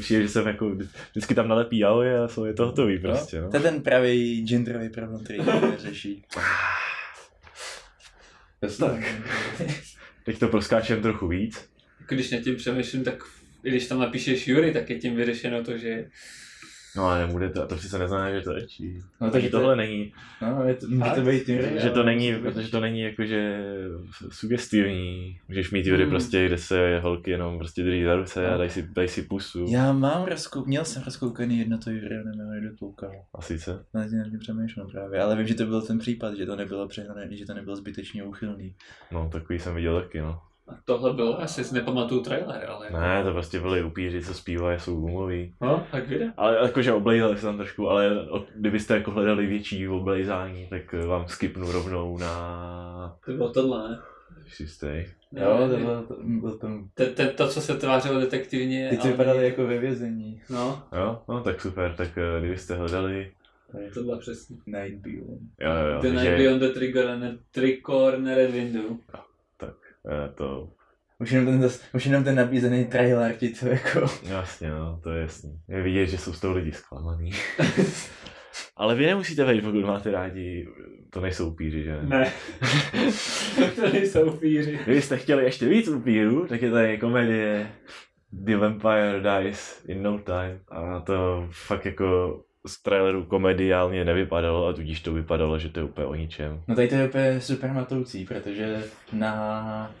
přijde, že jsem jako vždycky tam nalepí jaoje a jsou je to hotový prostě. No. To je ten pravý genderový problém, který neřeší. Tak. Teď to proskáčem trochu víc. Když nad tím přemýšlím, tak i když tam napíšeš Jury, tak je tím vyřešeno to, že No ale nebude to, to přece neznamená, že to je eči. No, Takže to- tohle není, No, je to, může to být tím, že to není, protože to není jakože sugestivní. Můžeš mít jury Hmm. prostě, kde se holky jenom prostě drží za ruce a dají si, dají si pusu. Já mám rozkou, měl jsem rozkoukaný jedno to Jury, ale nevím, jak dokoukal. A sice. Na tím nevím, přemýšlím právě, ale vím, že to byl ten případ, že to nebylo přehnané, že to nebylo zbytečně uchylný. No, takový jsem viděl taky, no. Tohle bylo, já si nepamatuju trailer, ale... Ne, to prostě byli upíři, co zpívají, jsou gumoví. No, tak vyjde. Ale jakože oblejzali se tam trošku, ale od- kdybyste jako hledali větší oblejzání, tak vám skipnu rovnou na... To bylo tohle, ne? Jsi jistý? Jo, to bylo, to, byl tam, te, te, to, co se tvářilo detektivně. teď ale- vypadaly jako ve vězení. No, Jo, no tak super, tak eh, kdybyste hledali... to bylo přesně. Night Beyond. Jo, jo, jo, The Night takže Beyond the Trigger and the Tricornered Window. Eh, to... Už jenom ten, už jenom ten nabízený trailer ti to jako... Jasně, no, to je jasný. Je vidět, že jsou z toho lidi zklamaný. ale vy nemusíte vejít, pokud máte rádi, to nejsou upíři, že? Ne. to nejsou upíři. Kdybyste chtěli ještě víc upírů, tak je tady komedie The Vampire Dies in No Time. A to fakt jako z traileru komediálně nevypadalo a tudíž to vypadalo, že to je úplně o ničem. No tady to je úplně super matoucí, protože na,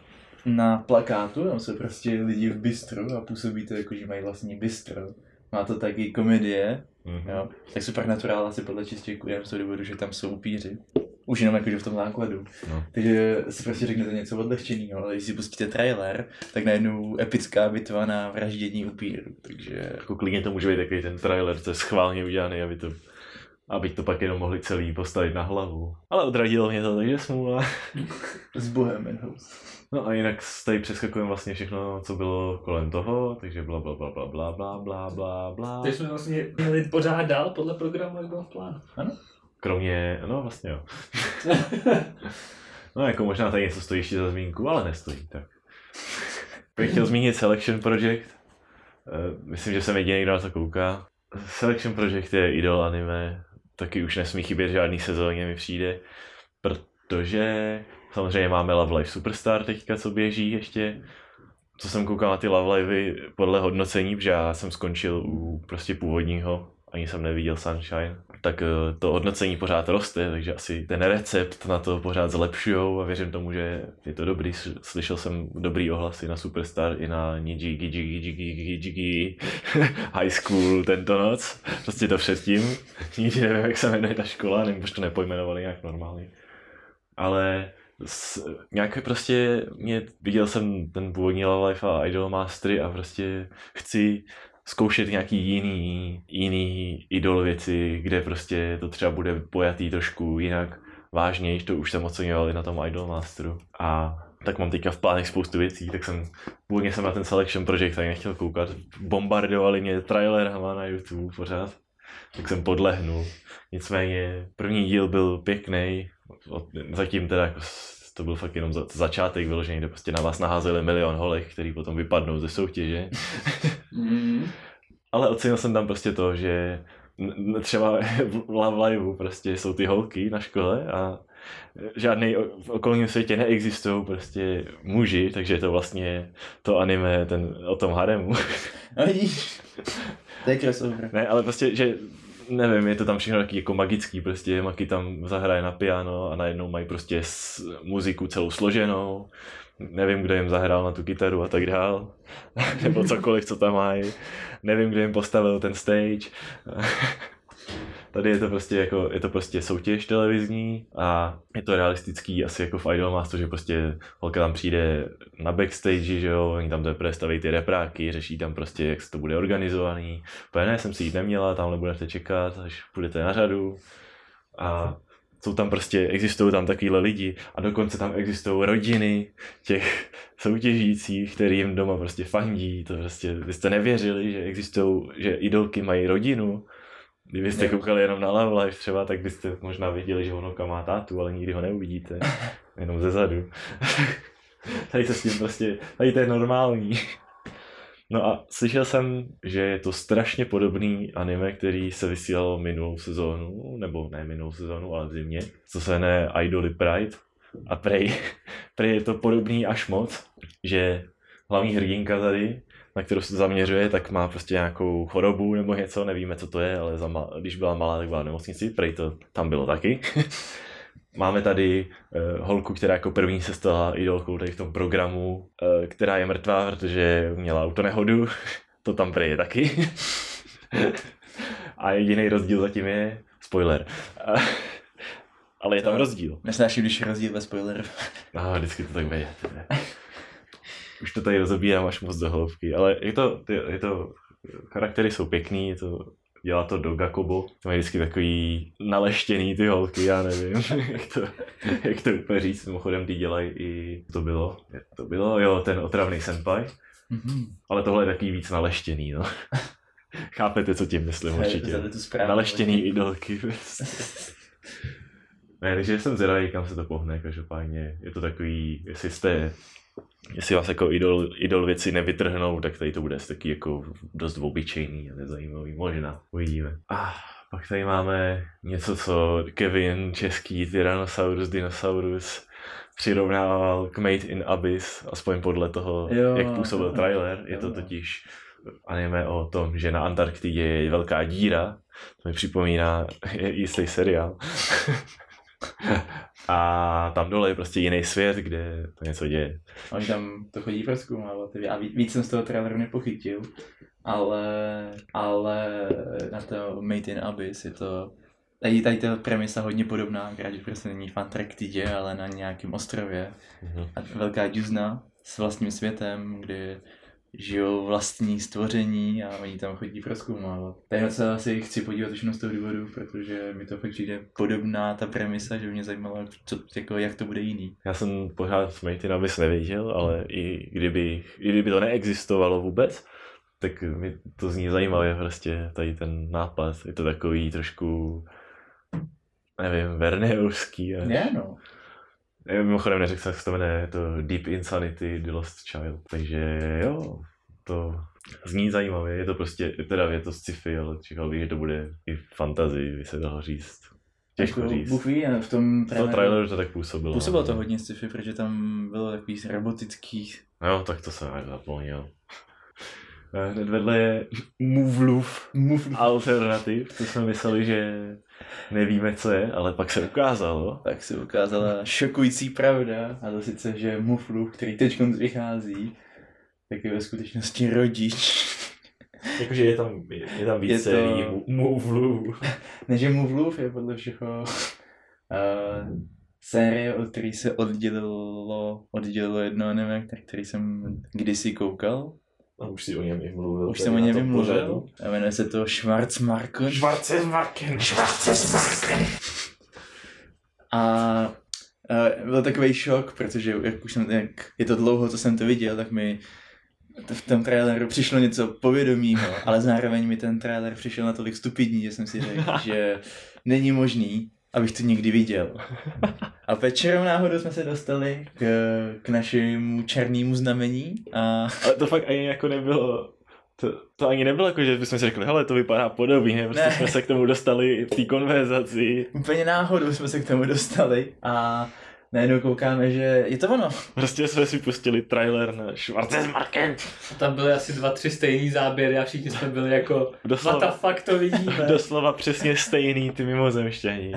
na plakátu tam jsou prostě lidi v bistru a působí to jako, že mají vlastní bistro. Má to taky komedie, Mhm. jo. Tak Supernatural asi podle čistě jenom z toho důvodu, že tam jsou upíři. Už jenom jakože v tom základu. No. Takže si prostě řeknete něco odlehčeného, ale když si pustíte trailer, tak najednou epická bitva na vraždění upíru. Takže Jako klidně to může být takový ten trailer, co je schválně udělaný, aby to aby to pak jenom mohli celý postavit na hlavu. Ale odradilo mě to, takže smůla. S Bohem in-house. No a jinak tady přeskakujeme vlastně všechno, co bylo kolem toho, takže bla bla bla bla bla bla bla bla bla. Takže jsme vlastně měli pořád dál podle programu, jak bylo v plánu. Kromě, no vlastně jo. no jako možná tady něco stojí ještě za zmínku, ale nestojí, tak. Bych chtěl zmínit Selection Project. Eh, Myslím, že jsem jediný, kdo na to kouká. Selection Project je idol anime, taky už nesmí chybět žádný sezóně mi přijde, protože samozřejmě máme Love Live Superstar teďka, co běží ještě. Co jsem koukal na ty Love Livey podle hodnocení, protože já jsem skončil u prostě původního, ani jsem neviděl Sunshine, tak eh, to hodnocení pořád roste, takže asi ten recept na to pořád zlepšujou a věřím tomu, že je to dobrý. Slyšel jsem dobrý ohlasy na Superstar i na Nijigi Jigi Jigi Jigi High School tento noc, prostě to předtím. Nikdy nevím, jak se jmenuje ta škola, nevím, proč to nepojmenovali nějak normálně. Ale s, nějak prostě mě, viděl jsem ten původní Love Life a Idol Mastery a prostě chci zkoušet nějaký jiný, jiný idol věci, kde prostě to třeba bude pojatý trošku jinak vážněji, to už jsem oceňoval i na tom Idol Masteru. A tak mám teďka v plánech spoustu věcí, tak jsem, původně jsem na ten Selection Project tak nechtěl koukat, bombardovali mě trailerama na YouTube pořád, tak jsem podlehnul. Nicméně první díl byl pěkný, zatím teda jako to byl fakt jenom za, začátek vyložený, kde prostě na vás naházeli milion holek, který potom vypadnou ze soutěže. Mm. Ale ocenil jsem tam prostě to, že třeba v Love Liveu prostě jsou ty holky na škole a žádný v okolním světě neexistují prostě muži, takže je to vlastně to anime ten, o tom haremu. No vidíš, to je crossover. ne, ale prostě, že nevím, je to tam všechno taky jako magický, prostě Maki tam zahraje na piano a najednou mají prostě s, muziku celou složenou, nevím, kdo jim zahrál na tu kytaru a tak dál, nebo cokoliv, co tam mají, nevím, kdo jim postavil ten stage. Tady je to prostě jako, je to prostě soutěž televizní a je to realistický asi jako v Idolmaster, že prostě holka tam přijde na backstage, že jo, oni tam teprve staví ty repráky, řeší tam prostě, jak se to bude organizovaný. Úplně ne, jsem si jít neměla, tamhle budete čekat, až půjdete na řadu. A jsou tam prostě, existují tam takovýhle lidi a dokonce tam existují rodiny těch soutěžících, který jim doma prostě fandí, to prostě, vy jste nevěřili, že existují, že idolky mají rodinu, Kdybyste koukali jenom na Love Life třeba, tak byste možná viděli, že Honoka má tátu, ale nikdy ho neuvidíte. Jenom ze zadu. tady to s tím prostě, tady to je normální. No a slyšel jsem, že je to strašně podobný anime, který se vysílalo minulou sezónu, nebo ne minulou sezónu, ale v zimě, co se jmenuje Idoly Pride. A prej, prej je to podobný až moc, že hlavní hrdinka tady, na kterou se zaměřuje, tak má prostě nějakou chorobu nebo něco, nevíme, co to je, ale za ma- když byla malá, tak byla v nemocnici, prej to tam bylo taky. Máme tady uh, holku, která jako první se stala idolkou tady v tom programu, uh, která je mrtvá, protože měla autonehodu, to tam prej je taky. A jediný rozdíl zatím je, spoiler, ale je tam rozdíl. Nesnáším, když je rozdíl ve spoileru. No, vždycky to tak bude. Už to tady rozobírám až moc do hloubky, ale je to, ty- je to, charaktery jsou pěkný, je to, dělá to Doga Kobo, to mají vždycky takový naleštěný ty holky, já nevím, jak to, jak to úplně říct, mimochodem ty dělají i, to bylo, to bylo, jo, ten otravný senpai, Mhm. ale tohle je takový víc naleštěný, no. Chápete, co tím myslím určitě. Tu správnou Naleštěný idolky. ne, takže jsem zvědavý, kam se to pohne, každopádně. Je to takový, jestli jste, jestli vás jako idol, idol věci nevytrhnou, tak tady to bude taky jako dost obyčejný a nezajímavý, možná, uvidíme. A pak tady máme něco, co Kevin, český Tyrannosaurus, Dinosaurus, přirovnával k Made in Abyss, aspoň podle toho, Jo, jak působil jo. trailer. Je to totiž anime o tom, že na Antarktidě je velká díra. To mi připomíná jistý seriál. A tam dole je prostě jiný svět, kde to něco děje. Oni tam to chodí proskoumávat. A ví- víc jsem z toho traileru nepochytil. Ale, ale na to Made in Abyss je to Tady, tady ta premisa hodně podobná, akorát, že prostě není v Antarktidě, ale na nějakém ostrově. Mhm. A velká džuzna s vlastním světem, kdy žijou vlastní stvoření a oni tam chodí proskoumávat. Takže se asi chci podívat už z toho důvodu, protože mi to fakt přijde podobná ta premisa, že mě zajímalo, co, jako, jak to bude jiný. Já jsem pořád Smatin abys nevěděl, ale i kdyby, i kdyby to neexistovalo vůbec, tak mi to zní zajímavě prostě, tady ten nápad. Je to takový trošku, nevím, verneovský. Je, no. Mimochodem neřekl jsem, jak se to jmenuje, je to Deep Insanity The Lost Child. Takže jo, to zní zajímavě. Je to prostě, teda je to sci-fi, ale čekal bych, že to bude i fantasy, by se dalo říct. Těžko říct. Bůh ví, a v tom V tom traileru to tak působilo. Působilo to hodně sci-fi, protože tam bylo takový robotický Jo, tak to jsem zapomněl. Eh, Hned vedle je move. Alternativ, to jsme mysleli, že nevíme, co je, ale pak se ukázalo. Tak se ukázala šokující pravda, a to sice, že Muflu, který teď vychází, tak je ve skutečnosti rodič. Jakože je tam, je, je tam víc Je to- Movloof. Ne, že Muflův je podle všeho uh, série, od který se oddělilo, oddělilo jedno anime, který, který jsem kdysi koukal. A už si o něm i mluvil. Už jsem o něm mluvil. A jmenuje se to Schwarzmarken. Schwarzmarken. A uh, byl takový šok, protože jak už jsem, jak je to dlouho, co jsem to viděl, tak mi v tom traileru přišlo něco povědomího, ale zároveň mi ten trailer přišel natolik stupidní, že jsem si řekl, že není možný, abych to někdy viděl. A večerem náhodou jsme se dostali k, k našemu černému znamení a Ale to fakt ani jako nebylo, to, to ani nebylo jako, že bychom si řekli, hele, to vypadá podobně, prostě Ne. jsme se k tomu dostali v té konverzaci. úplně náhodou jsme se k tomu dostali a najednou koukáme, že je to ono. Prostě jsme si pustili trailer na Schwarzmarken. A tam byly asi dva, tři stejný záběry a všichni jsme byli jako, what the Doslova, fuck to vidíme. doslova přesně stejný ty mimozemšťaní,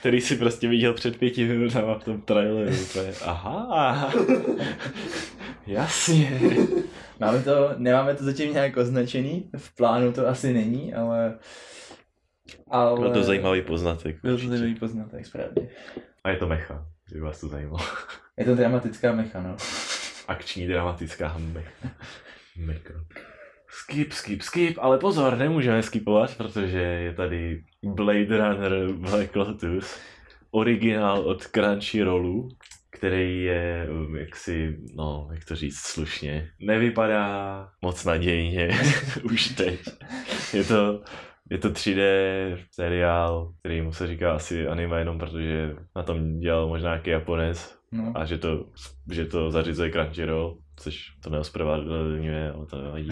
který si prostě viděl před pěti minutama v tom traileru. Úplně, aha, jasně. Máme to, nemáme to zatím nějak označený, v plánu to asi není, ale... ale... Byl to zajímavý poznatek. Byl to zajímavý poznatek, správně. A je to mecha, kdyby vás to zajímalo. Je to dramatická mecha, no. Akční dramatická mecha. Skip, skip, skip, ale pozor, nemůžeme skipovat, protože je tady Blade Runner Black Lotus, originál od Crunchyrollu, který je, um, jak si, no, jak to říct slušně, nevypadá moc nadějně už teď. Je to, je to 3D seriál, který mu se říká asi anime jenom protože na tom dělal možná nějaký Japonec no. a že to, že to zařizuje Crunchyroll, což to neospravedlňuje, ale to nevadí.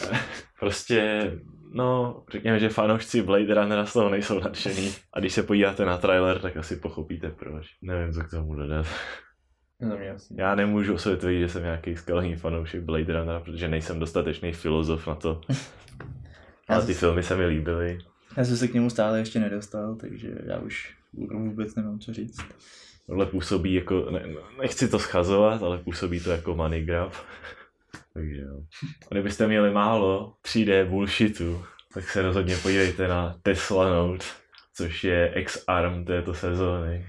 prostě, no, řekněme, že fanoušci Blade Runnera z toho nejsou nadšení. A když se podíváte na trailer, tak asi pochopíte proč. Nevím, co k tomu dodat. Asi. Já nemůžu o sobě tvrdit, že jsem nějaký skalní fanoušek Blade Runnera, protože nejsem dostatečný filozof na to. Ale ty filmy se mi líbily. já jsem se k němu stále ještě nedostal, takže já už vůbec nemám co říct. Tohle působí jako, ne, nechci to schazovat, ale působí to jako money grab. Takže jo. A kdybyste měli málo 3D bullshitu, tak se rozhodně podívejte na Tesla Note, což je X-Arm této sezóny.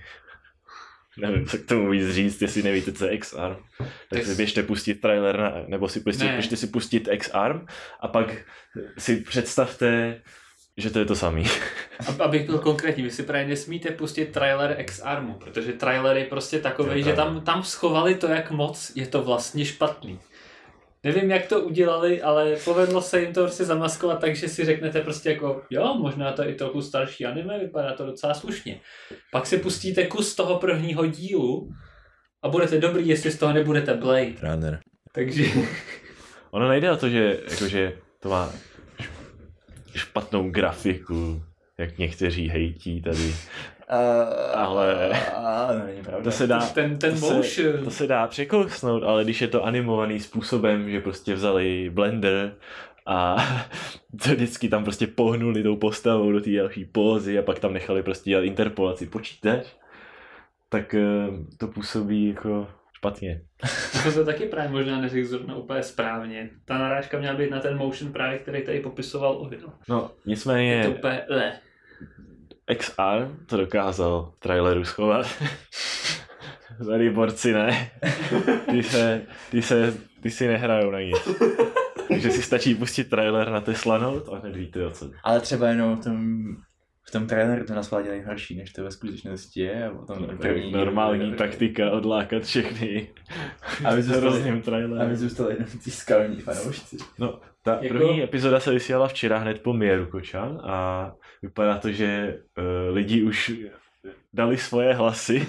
Nevím, co k tomu víc říct, jestli nevíte, co je X-Arm. Tak Tak si běžte pustit trailer, na, nebo si pustit, Ne. běžte si pustit X-Arm a pak si představte, že to je to samý. Ab- Abych byl konkrétní, vy si právě nesmíte pustit trailer X-Armu, protože trailer je prostě takový, že tam, tam schovali to, jak moc je to vlastně špatný. Nevím, jak to udělali, ale povedlo se jim to prostě zamaskovat tak, že si řeknete prostě jako, jo, možná to je i trochu starší anime, vypadá to docela slušně. Pak si pustíte kus toho prvního dílu a budete dobrý, jestli z toho nebudete Blade. Runner. Takže Ono nejde o to, že, jakože to má špatnou grafiku, jak někteří hejtí tady. Ale- A, no, není pravda. To se dá, ten, ten to se, motion, to se dá překousnout, ale když je to animovaný způsobem, že prostě vzali blender a to vždycky tam prostě pohnuli tou postavou do té další pózy a pak tam nechali prostě dělat interpolaci počítač, tak eh, to působí jako špatně. To se taky právě možná neřekl zrovna úplně správně. Ta narážka měla být na ten motion právě, který tady popisoval Ovil. No, Je to nicméně úplně le. XR to dokázal traileru schovat. Tady borci ne. Ty se, ty se, ty si nehrajou na nic. Takže si stačí pustit trailer na Tesla Note a hned víte o co. Ale třeba jenom v tom, v tom traileru to nás dělají horší, než to ve skutečnosti je. A potom To je normální taktika odlákat všechny Aby zůstali, hrozným aby zůstali jenom ty skalní fanoušci. No, ta Jako- první epizoda se vysílala včera hned po Mieru Kočan a vypadá to, že uh, lidi už dali svoje hlasy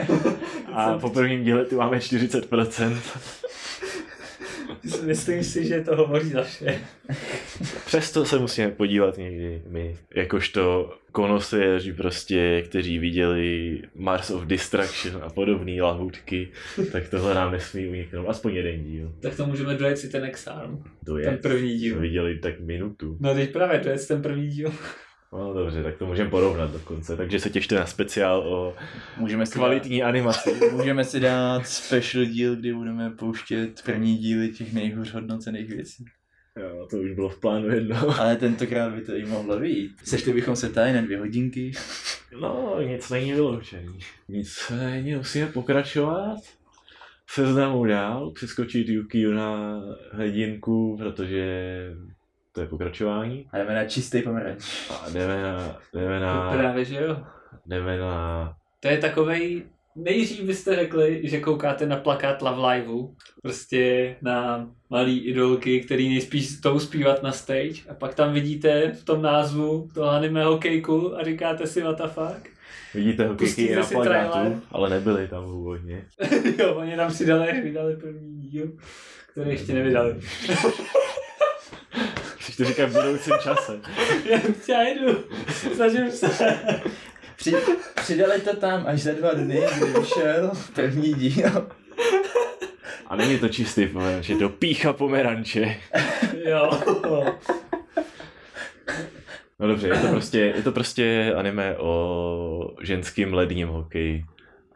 a po prvním díle tu máme 40%. Myslím si, že to hovoří za vše. Přesto se musíme podívat někdy my, jakožto konoséři prostě, kteří viděli Mars of Distraction a podobné lahůdky, tak tohle nám nesmí uniknout. Aspoň jeden díl. Tak to můžeme dojet si ten Exarm. To je. Ten první Jsme díl. viděli tak minutu. No teď právě dojet si ten první díl. No dobře, tak to můžeme porovnat dokonce. Takže se těšte na speciál o Můžeme si, kvalitní animaci. dát, můžeme si dát special díl, kdy budeme pouštět první díly těch nejhůř hodnocených věcí. Jo, to už bylo v plánu jedno. Ale tentokrát by to i mohlo být. Sešli bychom se tady na dvě hodinky. No, nic není vyloučený. Nic není, musíme pokračovat. Seznamu dál, přeskočit Yukiu na hrdinku, protože to je pokračování. A jdeme na čistý pomeranč. A jdeme na, jdeme na, právě, že jo. jdeme na, To je takovej, nejdřív byste řekli, že koukáte na plakát Love Liveu, prostě na malý idolky, který nejspíš tou zpívat na stage a pak tam vidíte v tom názvu toho anime hokejku a říkáte si what the fuck. vidíte hokejky na si trailer. ale nebyly tam původně. jo, oni tam přidali, vydali první díl, který ještě nevydali. Když to říkám v budoucím čase. Já jdu, snažím se. Při, přidali to tam až za dva dny, kdy vyšel první díl. A není to čistý pomeranč, je to pícha pomeranče. jo. No dobře, je to prostě, je to prostě anime o ženským ledním hokeji.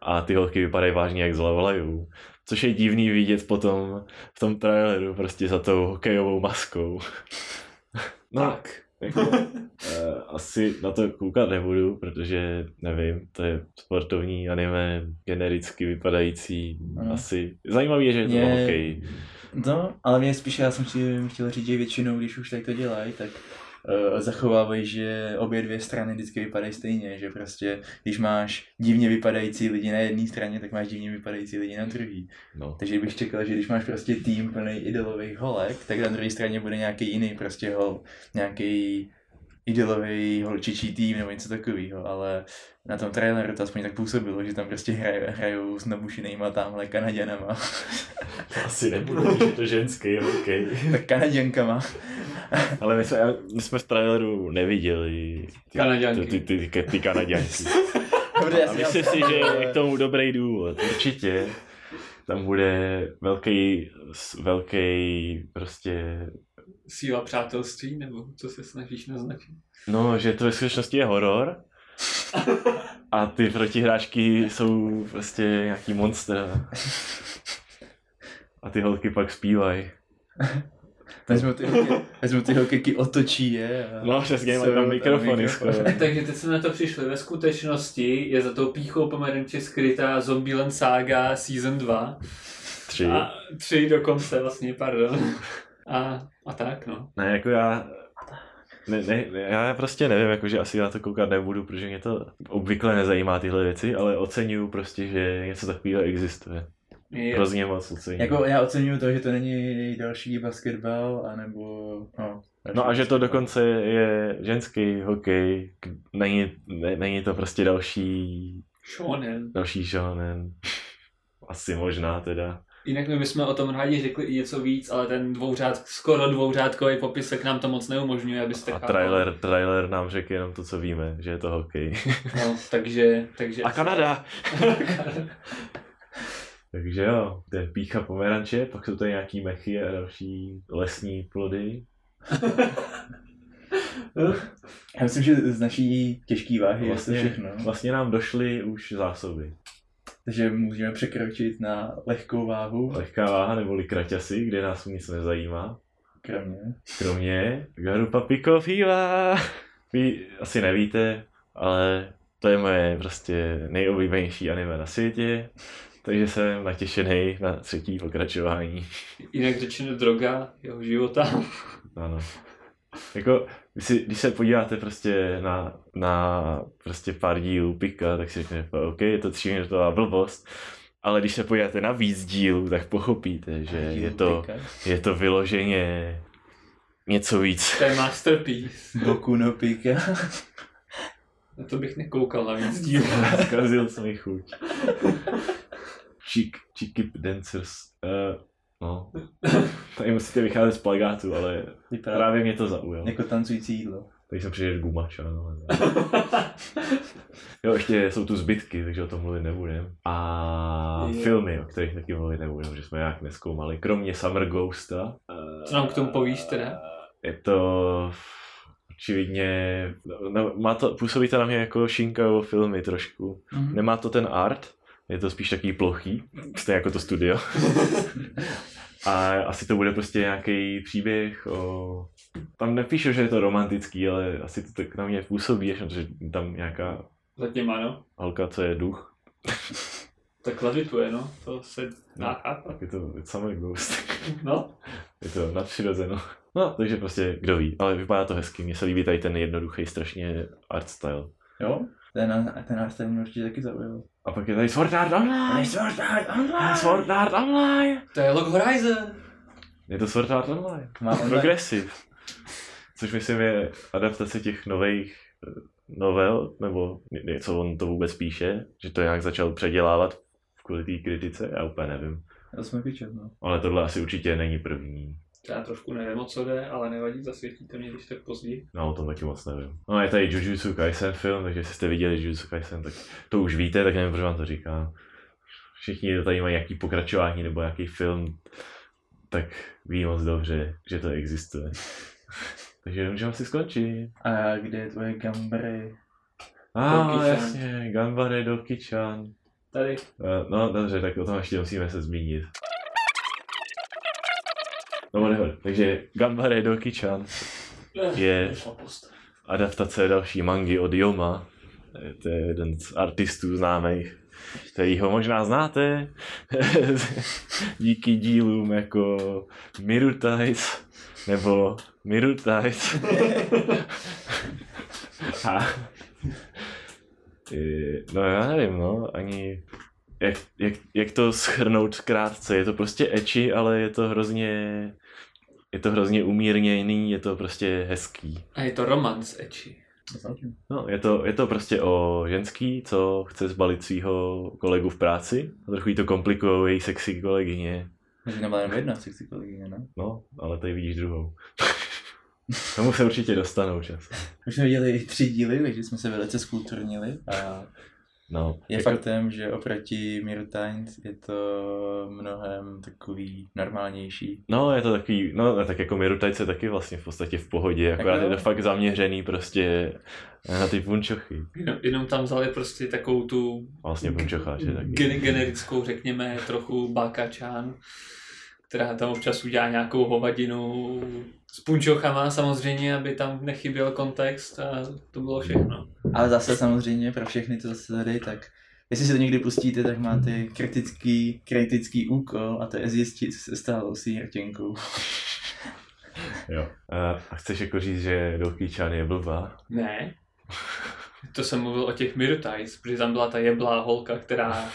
A ty holky vypadají vážně jak z Levolajů. Což je divný vidět potom v tom traileru prostě za tou hokejovou maskou. No, Tak. jako, uh, asi na to koukat nebudu, protože nevím, to je sportovní anime, genericky vypadající, Ano. asi. Zajímavý je, že je to Je- hokej. No, ale mě spíš, já jsem chtěl, chtěl říct, že většinou, když už tak to dělají, tak zachovávají, že obě dvě strany vždycky vypadají stejně, že prostě, když máš divně vypadající lidi na jedné straně, tak máš divně vypadající lidi na druhé. No. Takže bych čekal, že když máš prostě tým plný idolových holek, tak na druhé straně bude nějaký jiný prostě hol, nějaký idolový holčičí tým nebo něco takového, ale na tom traileru to aspoň tak působilo, že tam prostě hrajou, hrajou s nabušenýma tamhle Kanaděnama, Asi nebudu, že to ženský hokej. tak Kanaděnkama. Ale my jsme, my jsme v traileru neviděli ty, Kanaďanky. ty, ty, ty, ty kanaděnky. Dobře, A myslím si, že je k tomu dobrý důvod. Určitě tam bude velký, velký prostě, Síla přátelství, nebo co se snažíš naznačit? no, že to ve skutečnosti je horor. A ty protihráčky jsou prostě nějaký monster. A ty holky pak zpívají. Vezmu ty, holky, vezmu ty holky, otočí je. A No, přesně, mají tam mikrofony. Takže teď jsme na to přišli. Ve skutečnosti je za tou píchou pomeranče skrytá Zombieland Saga Season 2. Tři. A tři dokonce vlastně, pardon. A, a tak, no. Ne, jako já... Ne, ne, ne, já prostě nevím, jakože asi na to koukat nebudu, protože mě to obvykle nezajímá tyhle věci, ale oceňuju prostě, že něco takového existuje. Je, Hrozně moc oceňuju. Jako já oceňuju to, že to není další basketbal, anebo... No, No a že to basketbal. dokonce je ženský hokej, není, ne, není to prostě další, Shonen. další shonen. Asi možná teda. Jinak my bychom o tom rádi řekli i něco víc, ale ten dvouřád, skoro dvouřádkový popisek nám to moc neumožňuje, abyste A chápali. trailer, trailer nám řekl jenom to, co víme, že je to hokej. No, takže, takže... A Kanada! Takže jo, to je pícha pomeranče, pak jsou tady nějaký mechy a další lesní plody. Já myslím, že z naší těžké váhy vlastně, je to Vlastně, všechno. vlastně nám došly už zásoby. Takže můžeme překročit na lehkou váhu, Lehká váha neboli kraťasy, kde nás nic nezajímá. kromě. Kromě Garupa Pikovýva. Vy asi nevíte, ale to je moje prostě nejoblíbenější anime na světě. Takže jsem natěšený na třetí pokračování. Jinak řečeno droga jeho života. Ano. Jako, když se podíváte prostě na, na prostě pár dílů Pika, tak si řeknete, OK, je to tříminutová blbost, ale když se podíváte na víc dílů, tak pochopíte, že je to, je to vyloženě něco víc. To je masterpiece. Boku no Pika. Na to bych nekoukal na víc díl. Zkazil jsem mi chuť. Cheek, cheeky dancers. Uh, no. Tady musíte vycházet z plagátu, ale právě mě to zaujalo. jako tancující jídlo. Tady jsem přišel gumača, no. Jo, ještě jsou tu zbytky, takže o tom mluvit nebudem. A Jo. filmy, o kterých taky mluvit nebudem, že jsme nějak neskoumali. Kromě Summer Ghosta. Co nám k tomu povíš teda? Je to očividně, no, má to, působí to na mě jako Shinkago filmy trošku. Mhm. Nemá to ten art, je to spíš takový plochý, stejně jako to studio. A asi to bude prostě nějaký příběh o... Tam nepíšu, že je to romantický, ale asi to tak na mě působí, že tam nějaká Zatím ano. holka, co je duch. Tak levituje, no. To se dá chápat. Je to samý ghost. No. Je to nadpřirozeno. No, takže prostě kdo ví, ale vypadá to hezky. Mně se líbí tady ten jednoduchý strašně art style. Jo? Ten, ten náš mě určitě taky zaujal. A pak je tady Sword Art Online! Sword Art Online! Sword Art Online! To je Log Horizon. Je to Sword Art Online. Má online. Progressive. Což myslím je adaptace těch nových eh, novel, nebo ně- něco on to vůbec píše, že to nějak začal předělávat kvůli té kritice, já úplně nevím. To jsme pičet, no. Ale tohle asi určitě není první. Já trošku nevím, o co jde, ale nevadí, zasvětíte mě, když tak později. No, o tom taky moc nevím. No, je tady Jujutsu Kaisen film, takže jestli jste viděli Jujutsu Kaisen, tak to už víte, tak nevím, proč vám to říkám. Všichni, kdo tady mají nějaký pokračování nebo nějaký film, tak ví moc dobře, že to existuje. Takže můžeme asi skončit. A kde je tvoje gambry? A ah, jasně, Ganbare Doki-chan. Tady. Eh, No dobře, tak o tom ještě musíme se zmínit. No whatever. Takže Ganbare Doki-chan je Vyšla post. adaptace další mangy od Yoma. Eh, To je jeden z artistů známých, kterýho možná znáte díky dílům jako Mirutais nebo Mirutais. A, eh, no já nevím, no, ani jak, jak, jak to schrnout krátce, je to prostě eči, ale je to hrozně je to hrozně umírněný, je to prostě hezký. A je to romance eči. No, je to, je to prostě o ženský, co chce zbalit svého kolegu v práci. A trochu jí to komplikuje její sexy kolegyně. Takže nebyla jenom jedna sexy kolegyně, ne? No, ale tady vidíš druhou. Tomu se určitě dostanou čas. Už jsme viděli tři díly, takže jsme se velice skulturnili a No, je jako- faktem, že oproti Miru Times je to mnohem takový normálnější. No, je to takový, no tak jako Mirutajce taky vlastně v podstatě v pohodě, akorát jo. je to fakt zaměřený prostě na ty punčochy. Jenom, jenom tam vzali prostě takovou tu Vlastně punčocháče taky. gen- generickou, řekněme, trochu bakačán, která tam občas udělá nějakou hovadinu s punčochama samozřejmě, aby tam nechyběl kontext a to bylo všechno. Ale zase samozřejmě pro všechny to zase tady, tak jestli si to někdy pustíte, tak máte kritický, kritický úkol a to je zjistit, co se stalo s Jirtěnkou. Jo. A, a chceš jako říct, že Doki-chan je blbá? Ne, to jsem mluvil o těch Mirutais, protože tam byla ta jeblá holka, která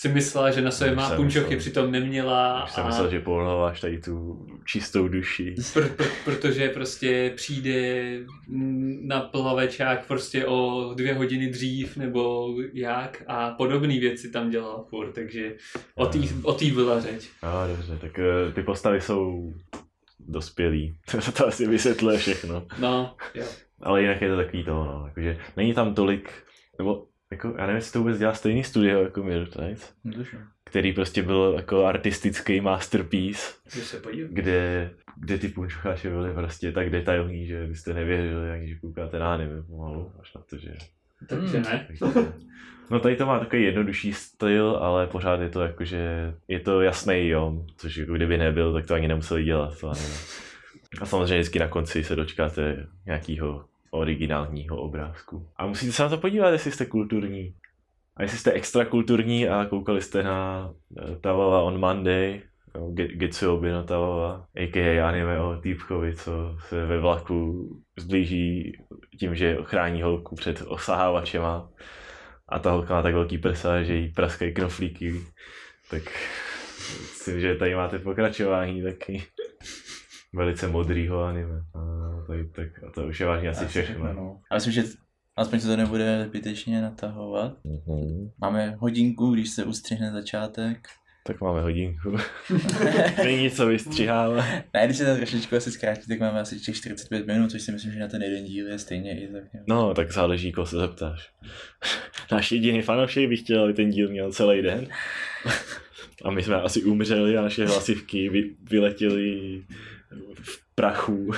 si myslela, že na sobě má punčochy, přitom neměla. Už jsem a- myslel, že pohledáváš tady tu čistou duši. Pr- pr- protože prostě přijde na plavečák prostě o dvě hodiny dřív nebo jak a podobné věci tam dělal furt, takže o o tý byla řeč. A dobře, tak eh, ty postavy jsou dospělí. to asi vysvětluje všechno. No, jo. Ale jinak je to takový to, no. Jakože není tam tolik, nebo jako, já nevím, jestli to vůbec dělá stejný studio jako Mirrortides, který prostě byl jako artistický masterpiece, Že se kde, kde ty punčocháče byly prostě tak detailní, že byste nevěřili, ani že koukáte na anime pomalu, až na to, že... Takže Hmm. ne. No tady to má takový jednodušší styl, ale pořád je to jakože, je to jasný jo, což jako kdyby nebyl, tak to ani nemuseli dělat. To ani ne. A samozřejmě vždycky na konci se dočkáte nějakého originálního obrázku. A musíte se na to podívat, jestli jste kulturní. A jestli jste extra kulturní a koukali jste na eh, Tawawa on Monday, no, Ge- Getsuobi no Tawawa, a.k.a. anime o týpkovi, co se ve vlaku zblíží tím, že chrání holku před osahávačema a ta holka má tak velký prsa, že jí praskají knoflíky, tak myslím, že tady máte pokračování taky velice modrýho anime. A, tak, tak, a to už je vážně asi všechno. No. A myslím, že aspoň se to nebude zbytečně natahovat. Mhm. Máme hodinku, když se ustřihne začátek. Tak máme hodinku. Není nic, co vystřiháme. Ne, když se to trošičku asi zkrátí, tak máme asi těch 45 minut, což si myslím, že na ten jeden díl je stejně i tak. No, tak záleží, koho se zeptáš. Náš jediný fanoušek by chtěl, aby ten díl měl celý den. A my jsme asi umřeli a naše hlasivky vy, vyletěly prachu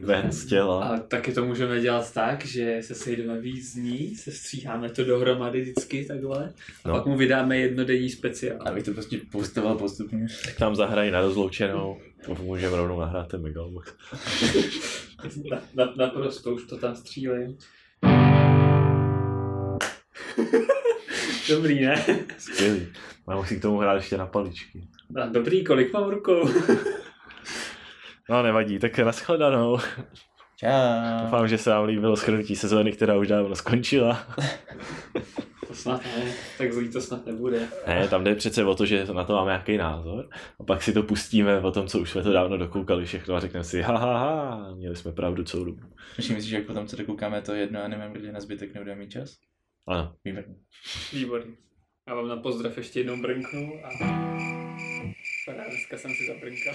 ven z těla. A taky to můžeme dělat tak, že se sejdeme víc dní, se stříháme to dohromady vždycky takhle. A No. pak mu vydáme jednodenní speciál. Abych to prostě postoval postupně. Tak tam zahrají na rozloučenou. Můžeme rovnou nahrát ten Megalobox. Na, na, naprosto, už to tam střílím. Dobrý, ne? Skvělý. Mám musí k tomu hrát ještě na paličky. A dobrý, kolik mám rukou? No nevadí, tak nashledanou. Čau. Doufám, že se vám líbilo shrnutí sezóny, která už dávno skončila. To snad ne, tak zlý to snad nebude. Ne, tam jde přece o to, že na to máme nějaký názor a pak si to pustíme o tom, co už jsme to dávno dokoukali všechno a řekneme si, ha, ha, ha, měli jsme pravdu celou dobu. Myslím si, že jak potom, co dokoukáme to jedno anime, protože na zbytek nebudeme mít čas? Ano. Výborně. Výborně. Já vám na pozdrav ještě jednou brnknu a... Dneska jsem si zabrnkal.